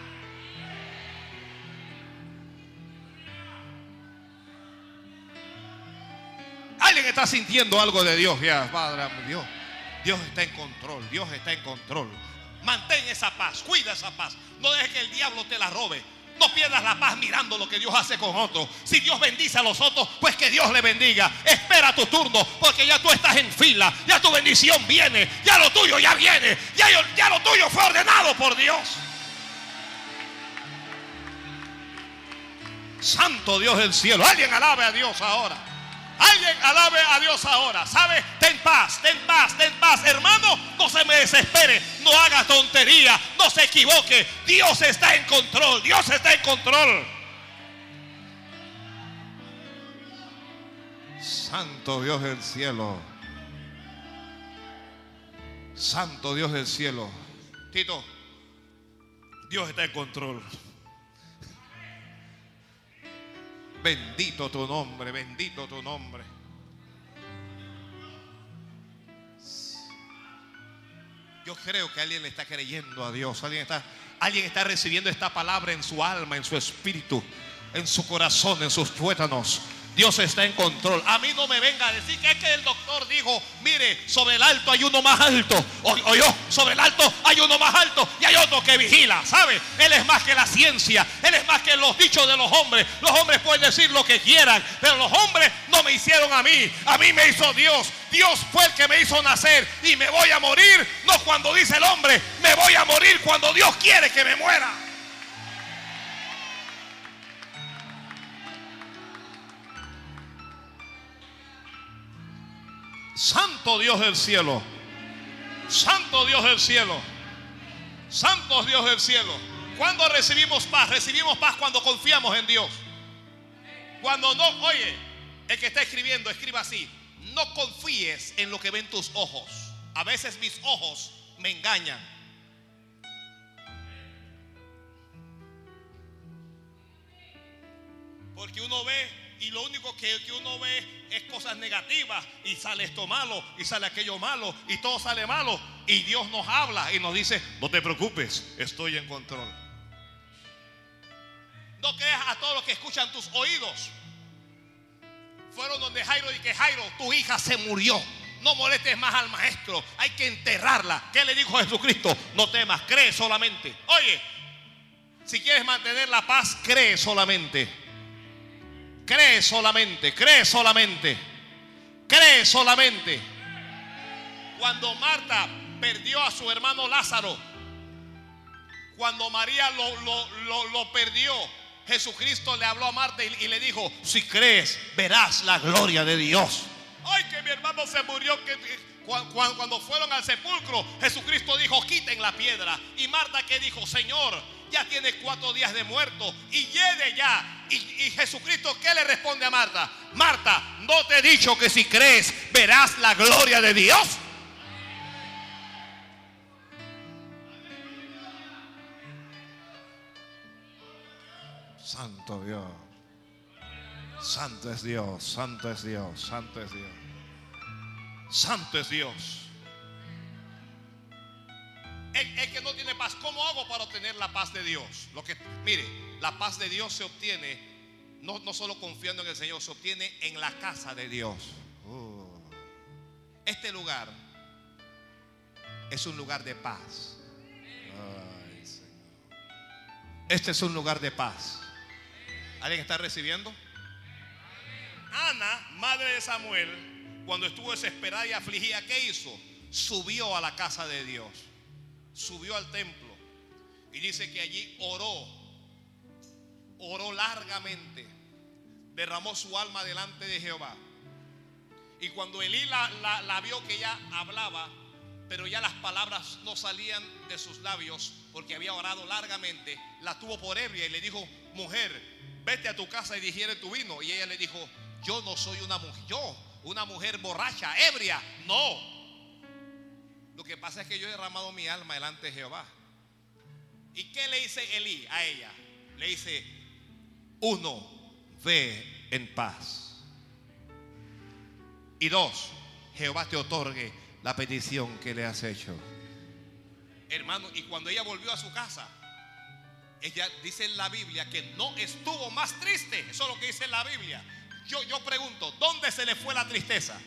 Alguien está sintiendo algo de Dios ya, Padre, Dios. Dios está en control, Dios está en control. Mantén esa paz, cuida esa paz. No dejes que el diablo te la robe. No pierdas la paz mirando lo que Dios hace con otros. Si Dios bendice a los otros, pues que Dios le bendiga. Espera tu turno, porque ya tú estás en fila. Ya tu bendición viene. Ya lo tuyo ya viene. Ya, ya lo tuyo fue ordenado por Dios. Santo Dios del cielo. Alguien alabe a Dios ahora. Alguien alabe a Dios ahora. ¿Sabe? Ten paz, ten paz, ten paz. Hermano, no se me desespere. No haga tontería. No se equivoque. Dios está en control. Dios está en control. Santo Dios del cielo. Santo Dios del cielo. Tito, Dios está en control. Bendito tu nombre, bendito tu nombre. Yo creo que alguien le está creyendo a Dios. Alguien está, alguien está recibiendo esta palabra en su alma, en su espíritu, en su corazón, en sus tuétanos. Dios está en control. A mí no me venga a decir que es que el doctor dijo, mire, sobre el alto hay uno más alto. O, yo, sobre el alto hay uno más alto y hay otro que vigila. ¿Sabe? Él es más que la ciencia. Él es más que los dichos de los hombres. Los hombres pueden decir lo que quieran, pero los hombres no me hicieron a mí. A mí me hizo Dios. Dios fue el que me hizo nacer y me voy a morir. No cuando dice el hombre, me voy a morir cuando Dios quiere que me muera. Santo Dios del cielo. Santo Dios del cielo. Santo Dios del cielo. Cuando recibimos paz? Recibimos paz cuando confiamos en Dios. Cuando no, oye, el que está escribiendo, escriba así. No confíes en lo que ven tus ojos. A veces mis ojos me engañan. Porque uno ve y lo único que, uno ve es cosas negativas y sale esto malo y sale aquello malo y todo sale malo y Dios nos habla y nos dice, no te preocupes, estoy en control. No creas a todos los que escuchan tus oídos. Fueron donde Jairo y que Jairo, tu hija se murió. No molestes más al maestro, hay que enterrarla. ¿Qué le dijo Jesucristo? No temas, cree solamente. Oye, Si quieres mantener la paz, cree solamente. Cree solamente, cree solamente. Cree solamente. Cuando Marta perdió a su hermano Lázaro, cuando María lo, lo- lo- perdió, Jesucristo le habló a Marta y, le dijo, si crees, verás la gloria de Dios. Ay, que mi hermano se murió. Que, que- cuan- cuan- cuando fueron al sepulcro, Jesucristo dijo, quiten la piedra. Y Marta que dijo, Señor, ya tiene cuatro días de muerto y llegue ya. Y, y Jesucristo, ¿qué le responde a Marta? Marta, no te he dicho que si crees, verás la gloria de Dios. Santo Dios. Santo es Dios, santo es Dios, santo es Dios. Santo es Dios. El, que no tiene paz, ¿cómo hago para obtener la paz de Dios? Lo que, mire, la paz de Dios se obtiene no, solo confiando en el Señor, se obtiene en la casa de Dios. Este lugar es un lugar de paz. Este es un lugar de paz. ¿Alguien está recibiendo? Ana, madre de Samuel, cuando estuvo desesperada y afligida, ¿qué hizo? Subió a la casa de Dios. Subió al templo. Y dice que allí oró. Oró largamente. Derramó su alma delante de Jehová. Y cuando Elí la, la- vio que ella hablaba, pero ya las palabras no salían de sus labios porque había orado largamente, la tuvo por ebria y le dijo, mujer, vete a tu casa y digiere tu vino. Y ella le dijo, yo no soy una mujer, yo, una mujer borracha, ebria, no. Lo que pasa es que yo he derramado mi alma delante de Jehová. ¿Y qué le dice Elí a ella? Le dice, uno, ve en paz. Y dos, Jehová te otorgue la petición que le has hecho. Hermano, y cuando ella volvió a su casa, ella dice en la Biblia que no estuvo más triste. Eso es lo que dice en la Biblia. Yo, yo pregunto, ¿dónde se le fue la tristeza?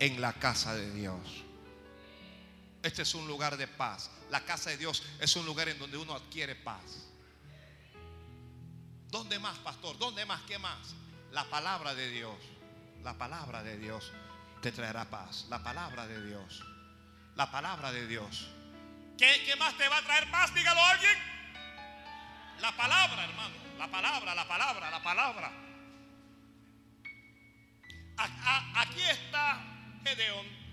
En la casa de Dios. Este es un lugar de paz. La casa de Dios es un lugar en donde uno adquiere paz. ¿Dónde más, pastor? ¿Dónde más? ¿Qué más? La palabra de Dios. La palabra de Dios te traerá paz. La palabra de Dios. La palabra de Dios. ¿Qué, qué más te va a traer paz? Dígalo a alguien. La palabra, hermano. La palabra, la palabra, la palabra. Aquí está Gedeón.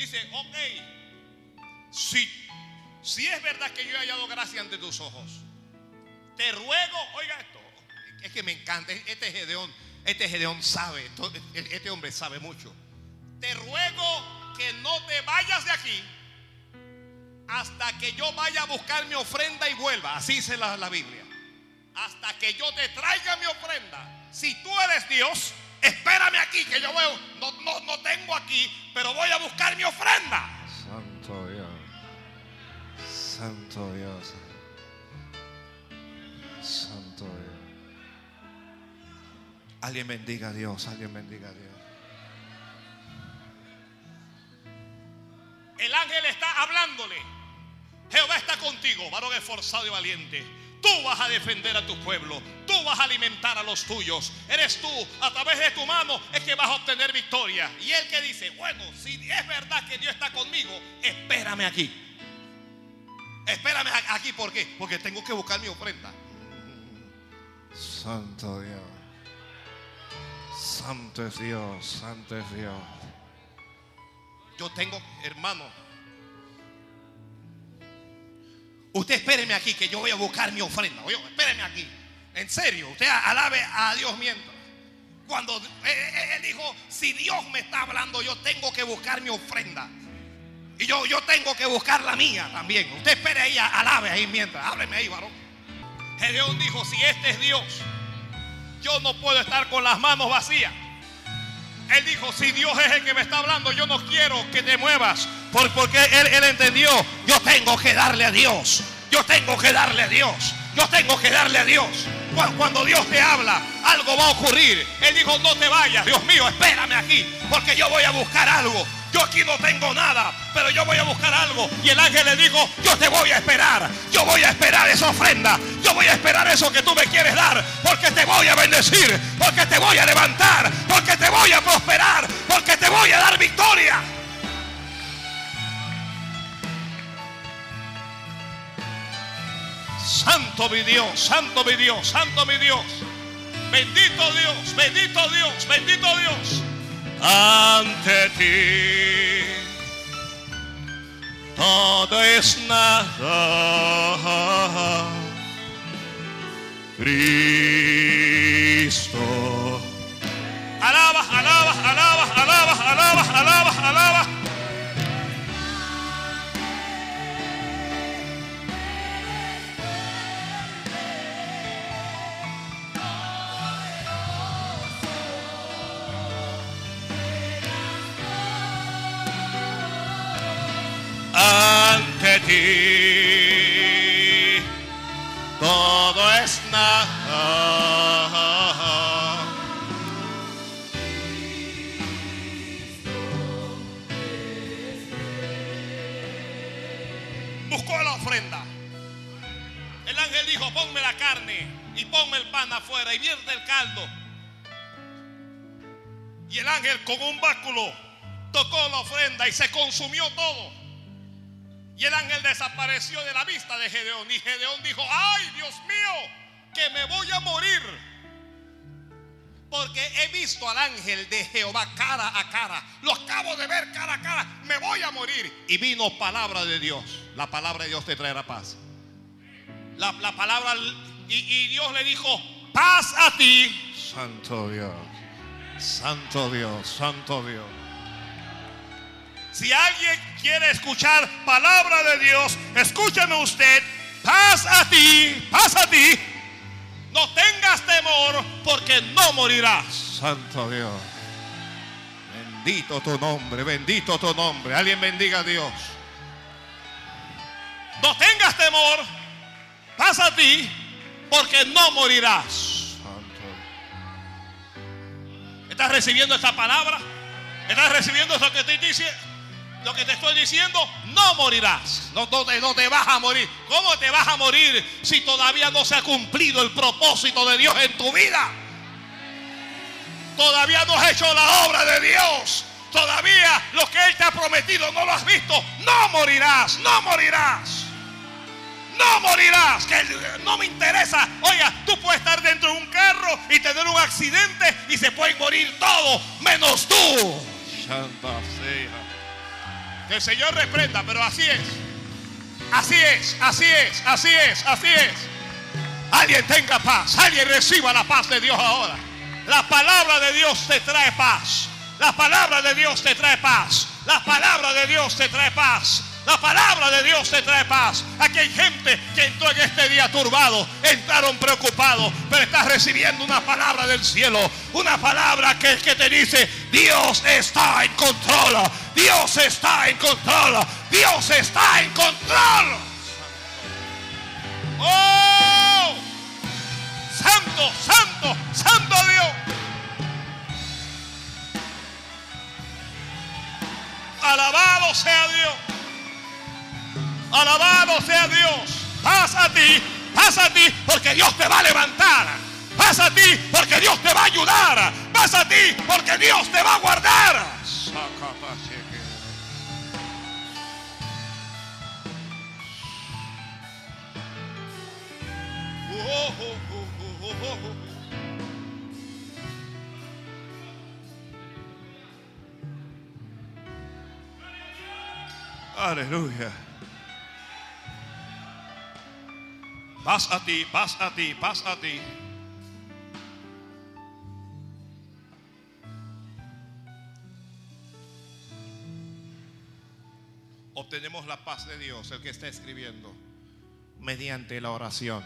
Dice, ok, si, si es verdad que yo he hallado gracia ante tus ojos, te ruego, oiga esto, es que me encanta, este Gedeón, este Gedeón sabe, este hombre sabe mucho. Te ruego que no te vayas de aquí hasta que yo vaya a buscar mi ofrenda y vuelva. Así dice la, la Biblia. Hasta que yo te traiga mi ofrenda. Si tú eres Dios, espérame aquí, que yo veo, no, no, no tengo aquí, pero voy a buscar mi ofrenda. Santo Dios. Santo Dios. Santo Dios. Alguien bendiga a Dios, alguien bendiga a Dios. El ángel está hablándole. Jehová está contigo, varón esforzado y valiente. Tú vas a defender a tu pueblo. Tú vas a alimentar a los tuyos. Eres tú, a través de tu mano, es que vas a obtener victoria. Y él que dice, bueno, si es verdad que Dios está conmigo, espérame aquí. Espérame aquí, ¿por qué? Porque tengo que buscar mi ofrenda. Santo Dios. Santo es Dios. Santo es Dios. Yo tengo, hermano. Usted espéreme aquí que yo voy a buscar mi ofrenda. Oye, espéreme aquí. En serio, usted alabe a Dios mientras. Cuando eh, eh, él dijo, si Dios me está hablando, yo tengo que buscar mi ofrenda. Y yo, yo tengo que buscar la mía también. Usted espere ahí, alabe ahí mientras. Hábleme ahí, varón. Gedeón dijo, si este es Dios, yo no puedo estar con las manos vacías. Él dijo, si Dios es el que me está hablando, yo no quiero que te muevas. Por- porque él, él entendió, yo tengo que darle a Dios. Yo tengo que darle a Dios. Yo tengo que darle a Dios. Cu- Cuando Dios te habla, algo va a ocurrir. Él dijo, no te vayas, Dios mío, espérame aquí. Porque yo voy a buscar algo. Yo aquí no tengo nada, pero yo voy a buscar algo. Y el ángel le dijo, yo te voy a esperar, yo voy a esperar esa ofrenda, yo voy a esperar eso que tú me quieres dar, porque te voy a bendecir, porque te voy a levantar, porque te voy a prosperar, porque te voy a dar victoria. Santo mi Dios, santo mi Dios, santo mi Dios. Bendito Dios, bendito Dios, bendito Dios. Ante ti todo es nada. Cristo. Alaba, alaba, alaba, alaba, alaba, alaba, alaba. Ante ti todo es nada. Buscó la ofrenda. El ángel dijo, ponme la carne y ponme el pan afuera y vierte el caldo. Y el ángel con un báculo tocó la ofrenda y se consumió todo. Y el ángel desapareció de la vista de Gedeón. Y Gedeón dijo, ay Dios mío, que me voy a morir. Porque he visto al ángel de Jehová cara a cara. Lo acabo de ver cara a cara. Me voy a morir. Y vino palabra de Dios. La palabra de Dios te traerá paz. La, la palabra y, y Dios le dijo, paz a ti. Santo Dios. Santo Dios. Santo Dios. Si alguien quiere escuchar palabra de Dios, escúchame usted. Paz a ti, paz a ti. No tengas temor porque no morirás. Santo Dios. Bendito tu nombre, bendito tu nombre. Alguien bendiga a Dios. No tengas temor. Paz a ti porque no morirás. Santo. ¿Estás recibiendo esta palabra? ¿Estás recibiendo eso que te dice? Lo que te estoy diciendo, no morirás. No, te, te vas a morir. ¿Cómo te vas a morir si todavía no se ha cumplido el propósito de Dios en tu vida? Todavía no has hecho la obra de Dios. Todavía lo que Él te ha prometido no lo has visto. No morirás, no morirás. No morirás, que no me interesa. Oiga, tú puedes estar dentro de un carro y tener un accidente y se pueden morir todos, menos tú. Santa sea. Que el Señor reprenda, pero así es. Así es, así es, así es, así es. Alguien tenga paz, alguien reciba la paz de Dios ahora. La palabra de Dios te trae paz. La palabra de Dios te trae paz. La palabra de Dios te trae paz. La palabra de Dios te trae paz. Aquí hay gente que entró en este día turbado, entraron preocupados, pero estás recibiendo una palabra del cielo. Una palabra que, que te dice, Dios está en control. Dios está en control. Dios está en control. Oh, santo, santo, santo Dios. Alabado sea Dios. Alabado sea Dios. Paz a ti, paz a ti, porque Dios te va a levantar. Paz a ti, porque Dios te va a ayudar. Paz a ti, porque Dios te va a guardar. Aleluya. Paz a ti, paz a ti, paz a ti. Obtenemos la paz de Dios, el que está escribiendo, mediante la oración.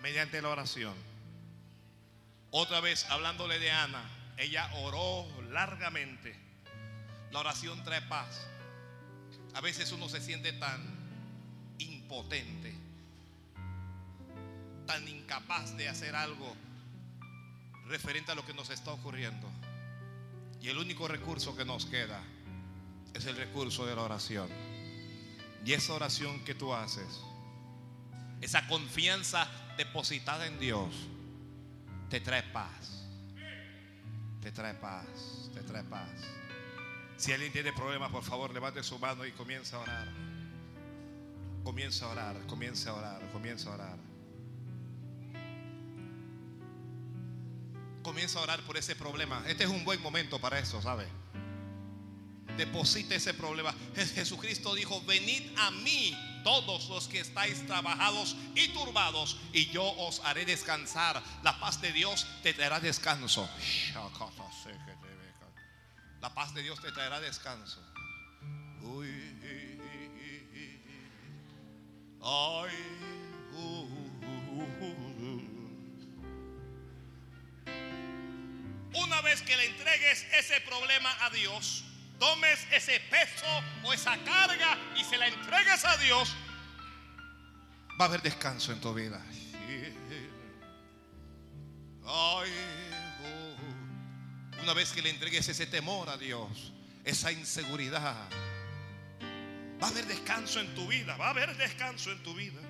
Mediante la oración. Otra vez hablándole de Ana, ella oró largamente. La oración trae paz. A veces uno se siente tan impotente, tan incapaz de hacer algo referente a lo que nos está ocurriendo. Y el único recurso que nos queda es el recurso de la oración. Y esa oración que tú haces, esa confianza depositada en Dios, te trae paz. Te trae paz, te trae paz. Si alguien tiene problemas, por favor, levante su mano y comienza a orar. Comienza a orar, comienza a orar, comienza a orar. Comienza a orar por ese problema. Este es un buen momento para eso, ¿sabe? Deposite ese problema. Jesucristo dijo, venid a mí todos los que estáis trabajados y turbados, y yo os haré descansar. La paz de Dios te traerá descanso. La paz de Dios te traerá descanso. Uh, uh, uh, Una vez que le entregues ese problema a Dios, tomes ese peso o esa carga y se la entregues a Dios, va a haber descanso en tu vida. Ay, una vez que le entregues ese temor a Dios, esa inseguridad, va a haber descanso en tu vida, va a haber descanso en tu vida.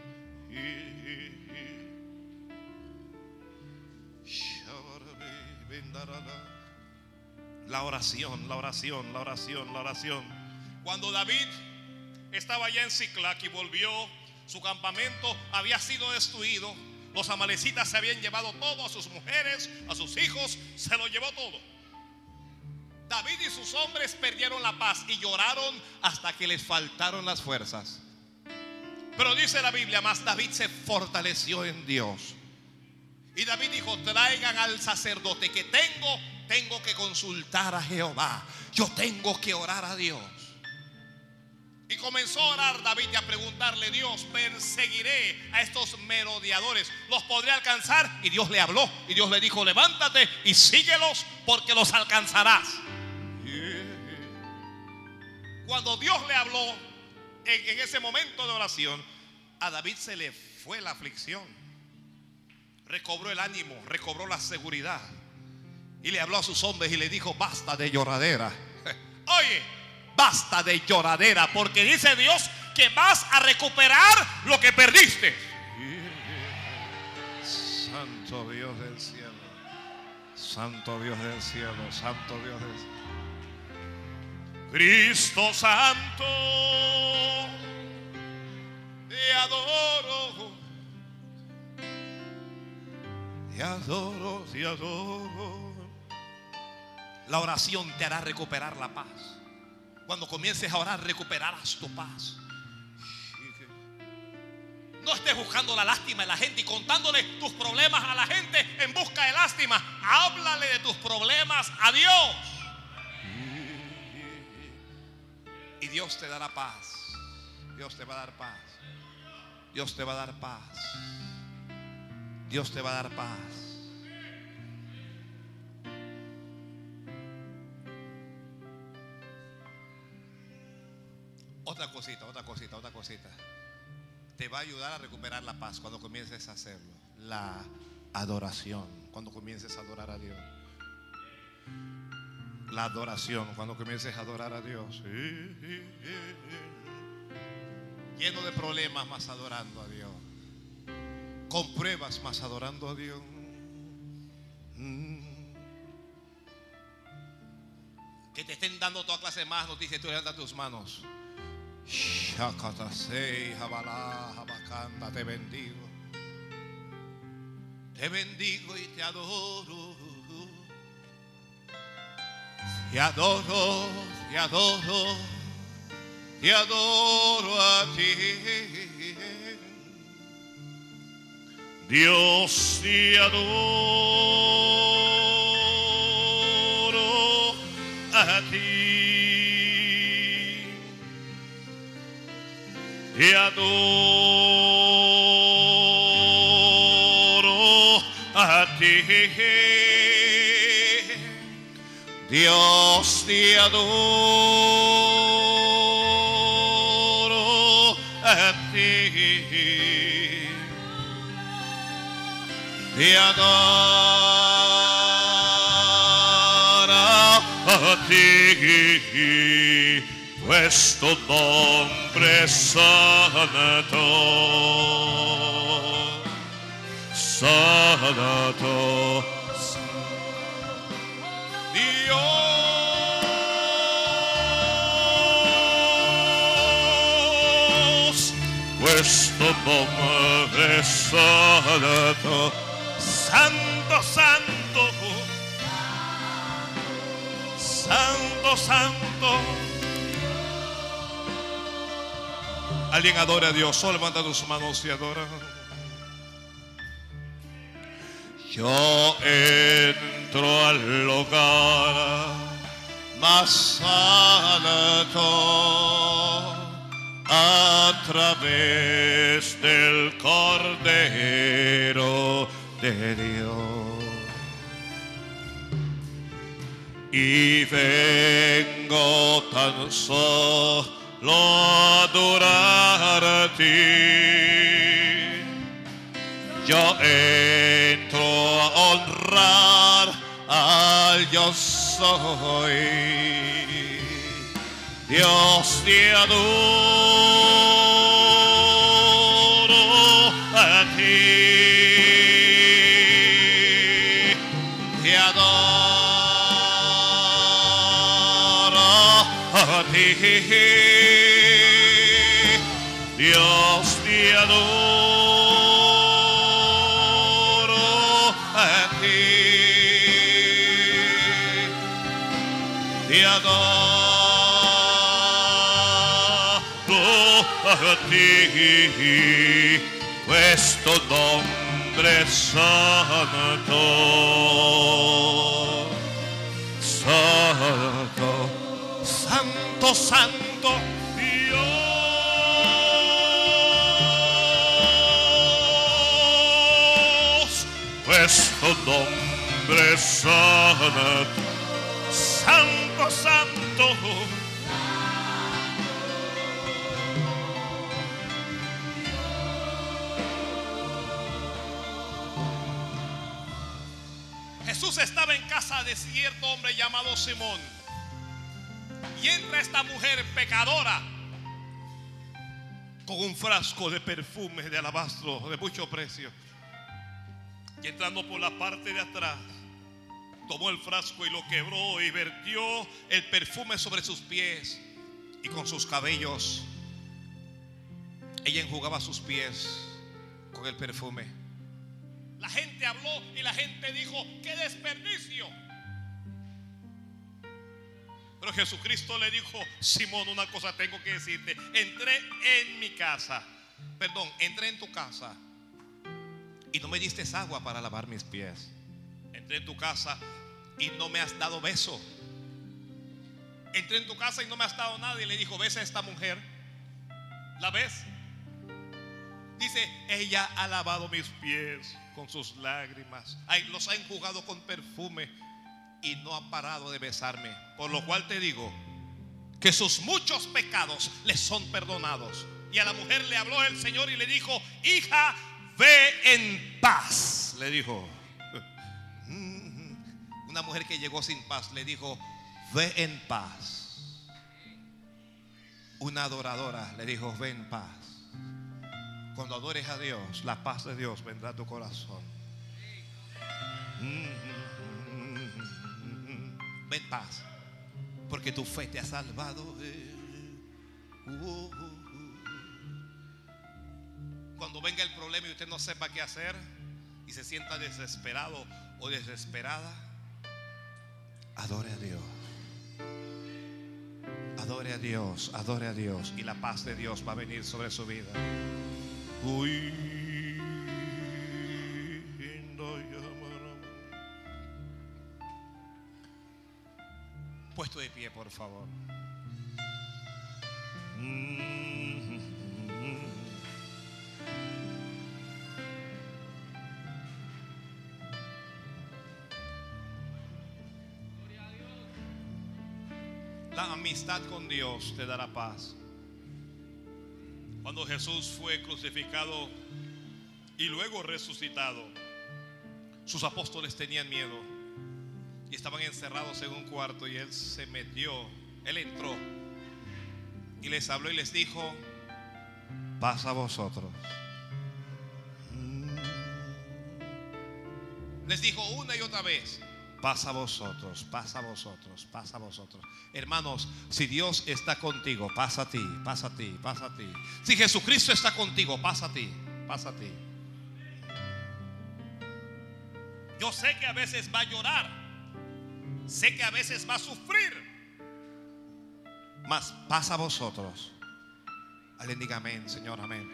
La oración, la oración, la oración, la oración. Cuando David estaba allá en Ciclac y volvió, su campamento había sido destruido. Los amalecitas se habían llevado todo, a sus mujeres, a sus hijos, se lo llevó todo. David y sus hombres perdieron la paz y lloraron hasta que les faltaron las fuerzas. Pero dice la Biblia, más David se fortaleció en Dios. Y David dijo, traigan al sacerdote que tengo, tengo que consultar a Jehová. Yo tengo que orar a Dios. Y comenzó a orar David y a preguntarle, Dios, perseguiré a estos merodeadores. ¿Los podré alcanzar? Y Dios le habló. Y Dios le dijo, levántate y síguelos porque los alcanzarás. Cuando Dios le habló en, ese momento de oración, a David se le fue la aflicción recobró el ánimo, recobró la seguridad. Y le habló a sus hombres y le dijo, basta de lloradera. Oye, basta de lloradera, porque dice Dios que vas a recuperar lo que perdiste. Santo Dios del cielo. Santo Dios del cielo. Santo Dios del cielo. Cristo Santo, te adoro. Te adoro, te adoro. La oración te hará recuperar la paz. Cuando comiences a orar, recuperarás tu paz. No estés buscando la lástima de la gente y contándole tus problemas a la gente en busca de lástima. Háblale de tus problemas a Dios. Y Dios te dará paz. Dios te va a dar paz. Dios te va a dar paz. Dios te va a dar paz. Otra cosita, otra cosita, otra cosita. Te va a ayudar a recuperar la paz cuando comiences a hacerlo. La adoración, cuando comiences a adorar a Dios. La adoración, cuando comiences a adorar a Dios. Lleno de problemas, más adorando a Dios con pruebas, más adorando a Dios. Mm. Que te estén dando toda clase de más noticias, tú levanta tus manos. Te bendigo. Te bendigo y te adoro. Te adoro, te adoro, te adoro a ti. Dios te adoro a ti. Te adoro a ti. Dios te adoro a ti. Te adoro a ti, pues tu nombre santo, santo. Es santo, santo, santo, santo, santo. Alguien adora a Dios, solo levanta tus manos y adora. Yo entro al hogar más alto a través del Cordero de Dios. Y vengo tan solo a adorar a ti yo entro a honrar al yo soy. Dios te adoro a ti. Pues tu nombre es santo. Santo, santo, santo Dios, pues tu nombre es santo, santo, santo. Jesús estaba en casa de cierto hombre llamado Simón. Y entra esta mujer pecadora con un frasco de perfume de alabastro de mucho precio. Y entrando por la parte de atrás, tomó el frasco y lo quebró y vertió el perfume sobre sus pies y con sus cabellos. Ella enjugaba sus pies con el perfume. La gente habló y la gente dijo, qué desperdicio. Pero Jesucristo le dijo, Simón, una cosa tengo que decirte. Entré en mi casa. Perdón, entré en tu casa. Y no me diste agua para lavar mis pies. Entré en tu casa y no me has dado beso. Entré en tu casa y no me has dado nada. Y le dijo, ¿ves a esta mujer? ¿La ves? Dice, ella ha lavado mis pies con sus lágrimas. Los ha enjugado con perfume y no ha parado de besarme. Por lo cual te digo que sus muchos pecados les son perdonados. Y a la mujer le habló el Señor y le dijo, hija, ve en paz. Le dijo. Una mujer que llegó sin paz le dijo, ve en paz. Una adoradora le dijo, ve en paz. Cuando adores a Dios, la paz de Dios vendrá a tu corazón. Ven paz, porque tu fe te ha salvado. Cuando venga el problema y usted no sepa qué hacer y se sienta desesperado o desesperada, adore a Dios. Adore a Dios, adore a Dios y la paz de Dios va a venir sobre su vida. Puesto de pie, por favor. La amistad con Dios te dará paz. Cuando Jesús fue crucificado y luego resucitado, sus apóstoles tenían miedo. Y estaban encerrados en un cuarto y él se metió, él entró y les habló y les dijo, Pasa a vosotros. les dijo una y otra vez, Pasa a vosotros, pasa a vosotros, pasa a vosotros. Hermanos, si Dios está contigo, pasa a ti, pasa a ti, pasa a ti. si Jesucristo está contigo, pasa a ti. Pasa a ti. Yo sé que a veces va a llorar, sé que a veces va a sufrir, Mas pasa a vosotros. Alguien diga amén, Señor, amén.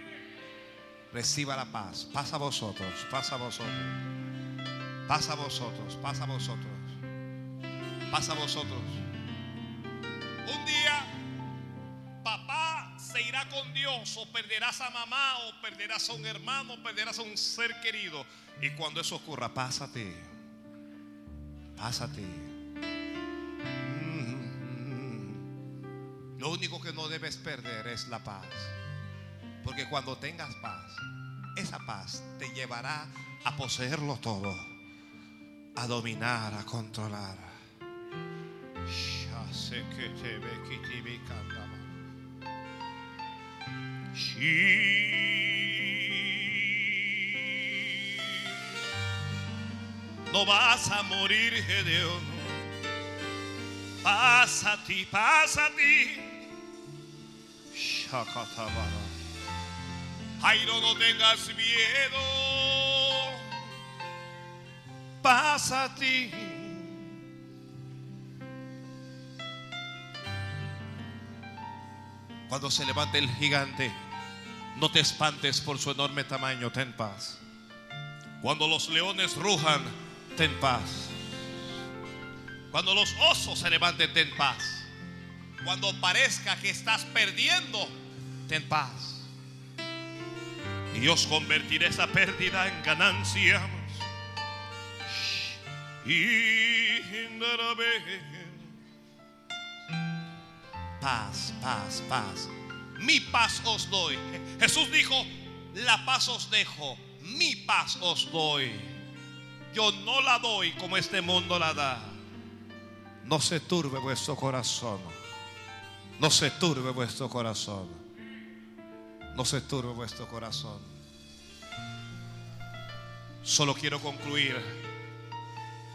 Reciba la paz. Pasa a vosotros, pasa a vosotros. Pasa a vosotros, pasa a vosotros. Pasa a vosotros. Un día papá se irá con Dios o perderás a mamá o perderás a un hermano o perderás a un ser querido. Y cuando eso ocurra, pasa a ti. Pasa a ti. Mm. Lo único que no debes perder es la paz. Porque cuando tengas paz, esa paz te llevará a poseerlo todo, a dominar, a controlar. Ya sé que te ve, que te ve, cantaba. No vas a morir, Gedeón. Pasa a ti, pasa a ti. Shakatabara. Jairo, no tengas miedo. Pasa a ti. Cuando se levante el gigante, no te espantes por su enorme tamaño, ten paz. Cuando los leones rujan, Ten paz. cuando los osos se levanten, ten paz. Cuando parezca que estás perdiendo, Ten paz. y Dios convertirá esa pérdida en ganancia. Paz, paz, paz. mi paz os doy. Jesús dijo, la paz os dejo, mi paz os doy. Yo no la doy como este mundo la da. No se turbe vuestro corazón. No se turbe vuestro corazón. No se turbe vuestro corazón. Solo quiero concluir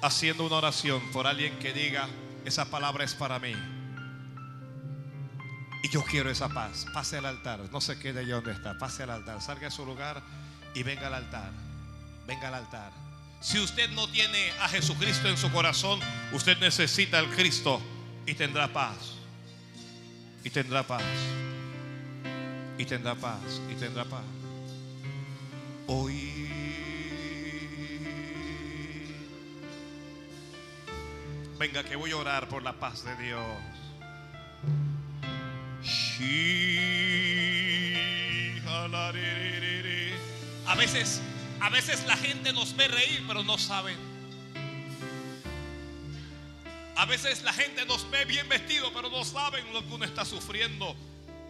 haciendo una oración por alguien que diga, esa palabra es para mí. Y yo quiero esa paz. Pase al altar. No se quede allí donde está. Pase al altar. Salga a su lugar y venga al altar. Venga al altar. Si usted no tiene a Jesucristo en su corazón, usted necesita al Cristo y tendrá paz. Y tendrá paz. Y tendrá paz. Y tendrá paz. Hoy. Venga, que voy a orar por la paz de Dios. A veces, a veces la gente nos ve reír, pero no saben. A veces la gente nos ve bien vestido, pero no saben lo que uno está sufriendo.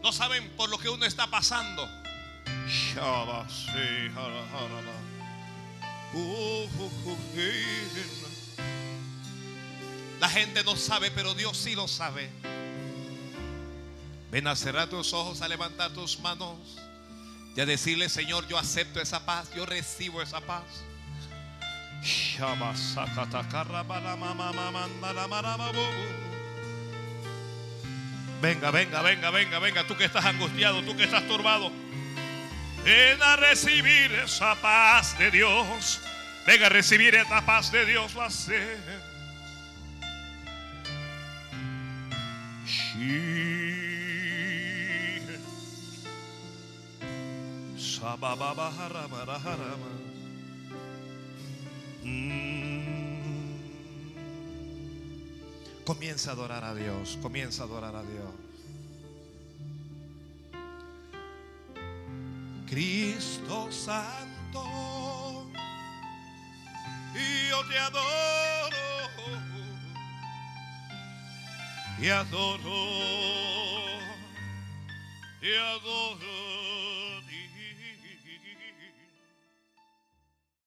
No saben por lo que uno está pasando. La gente no sabe, pero Dios sí lo sabe. Ven a cerrar tus ojos, a levantar tus manos y a decirle, Señor, yo acepto esa paz, yo recibo esa paz. Venga, venga, venga, venga, venga. Tú que estás angustiado, tú que estás turbado. Ven a recibir esa paz de Dios. Venga a recibir esta paz de Dios. Va a ser. Mm. Comienza a adorar a Dios, comienza a adorar a Dios. Cristo Santo, yo te adoro, te adoro, te adoro.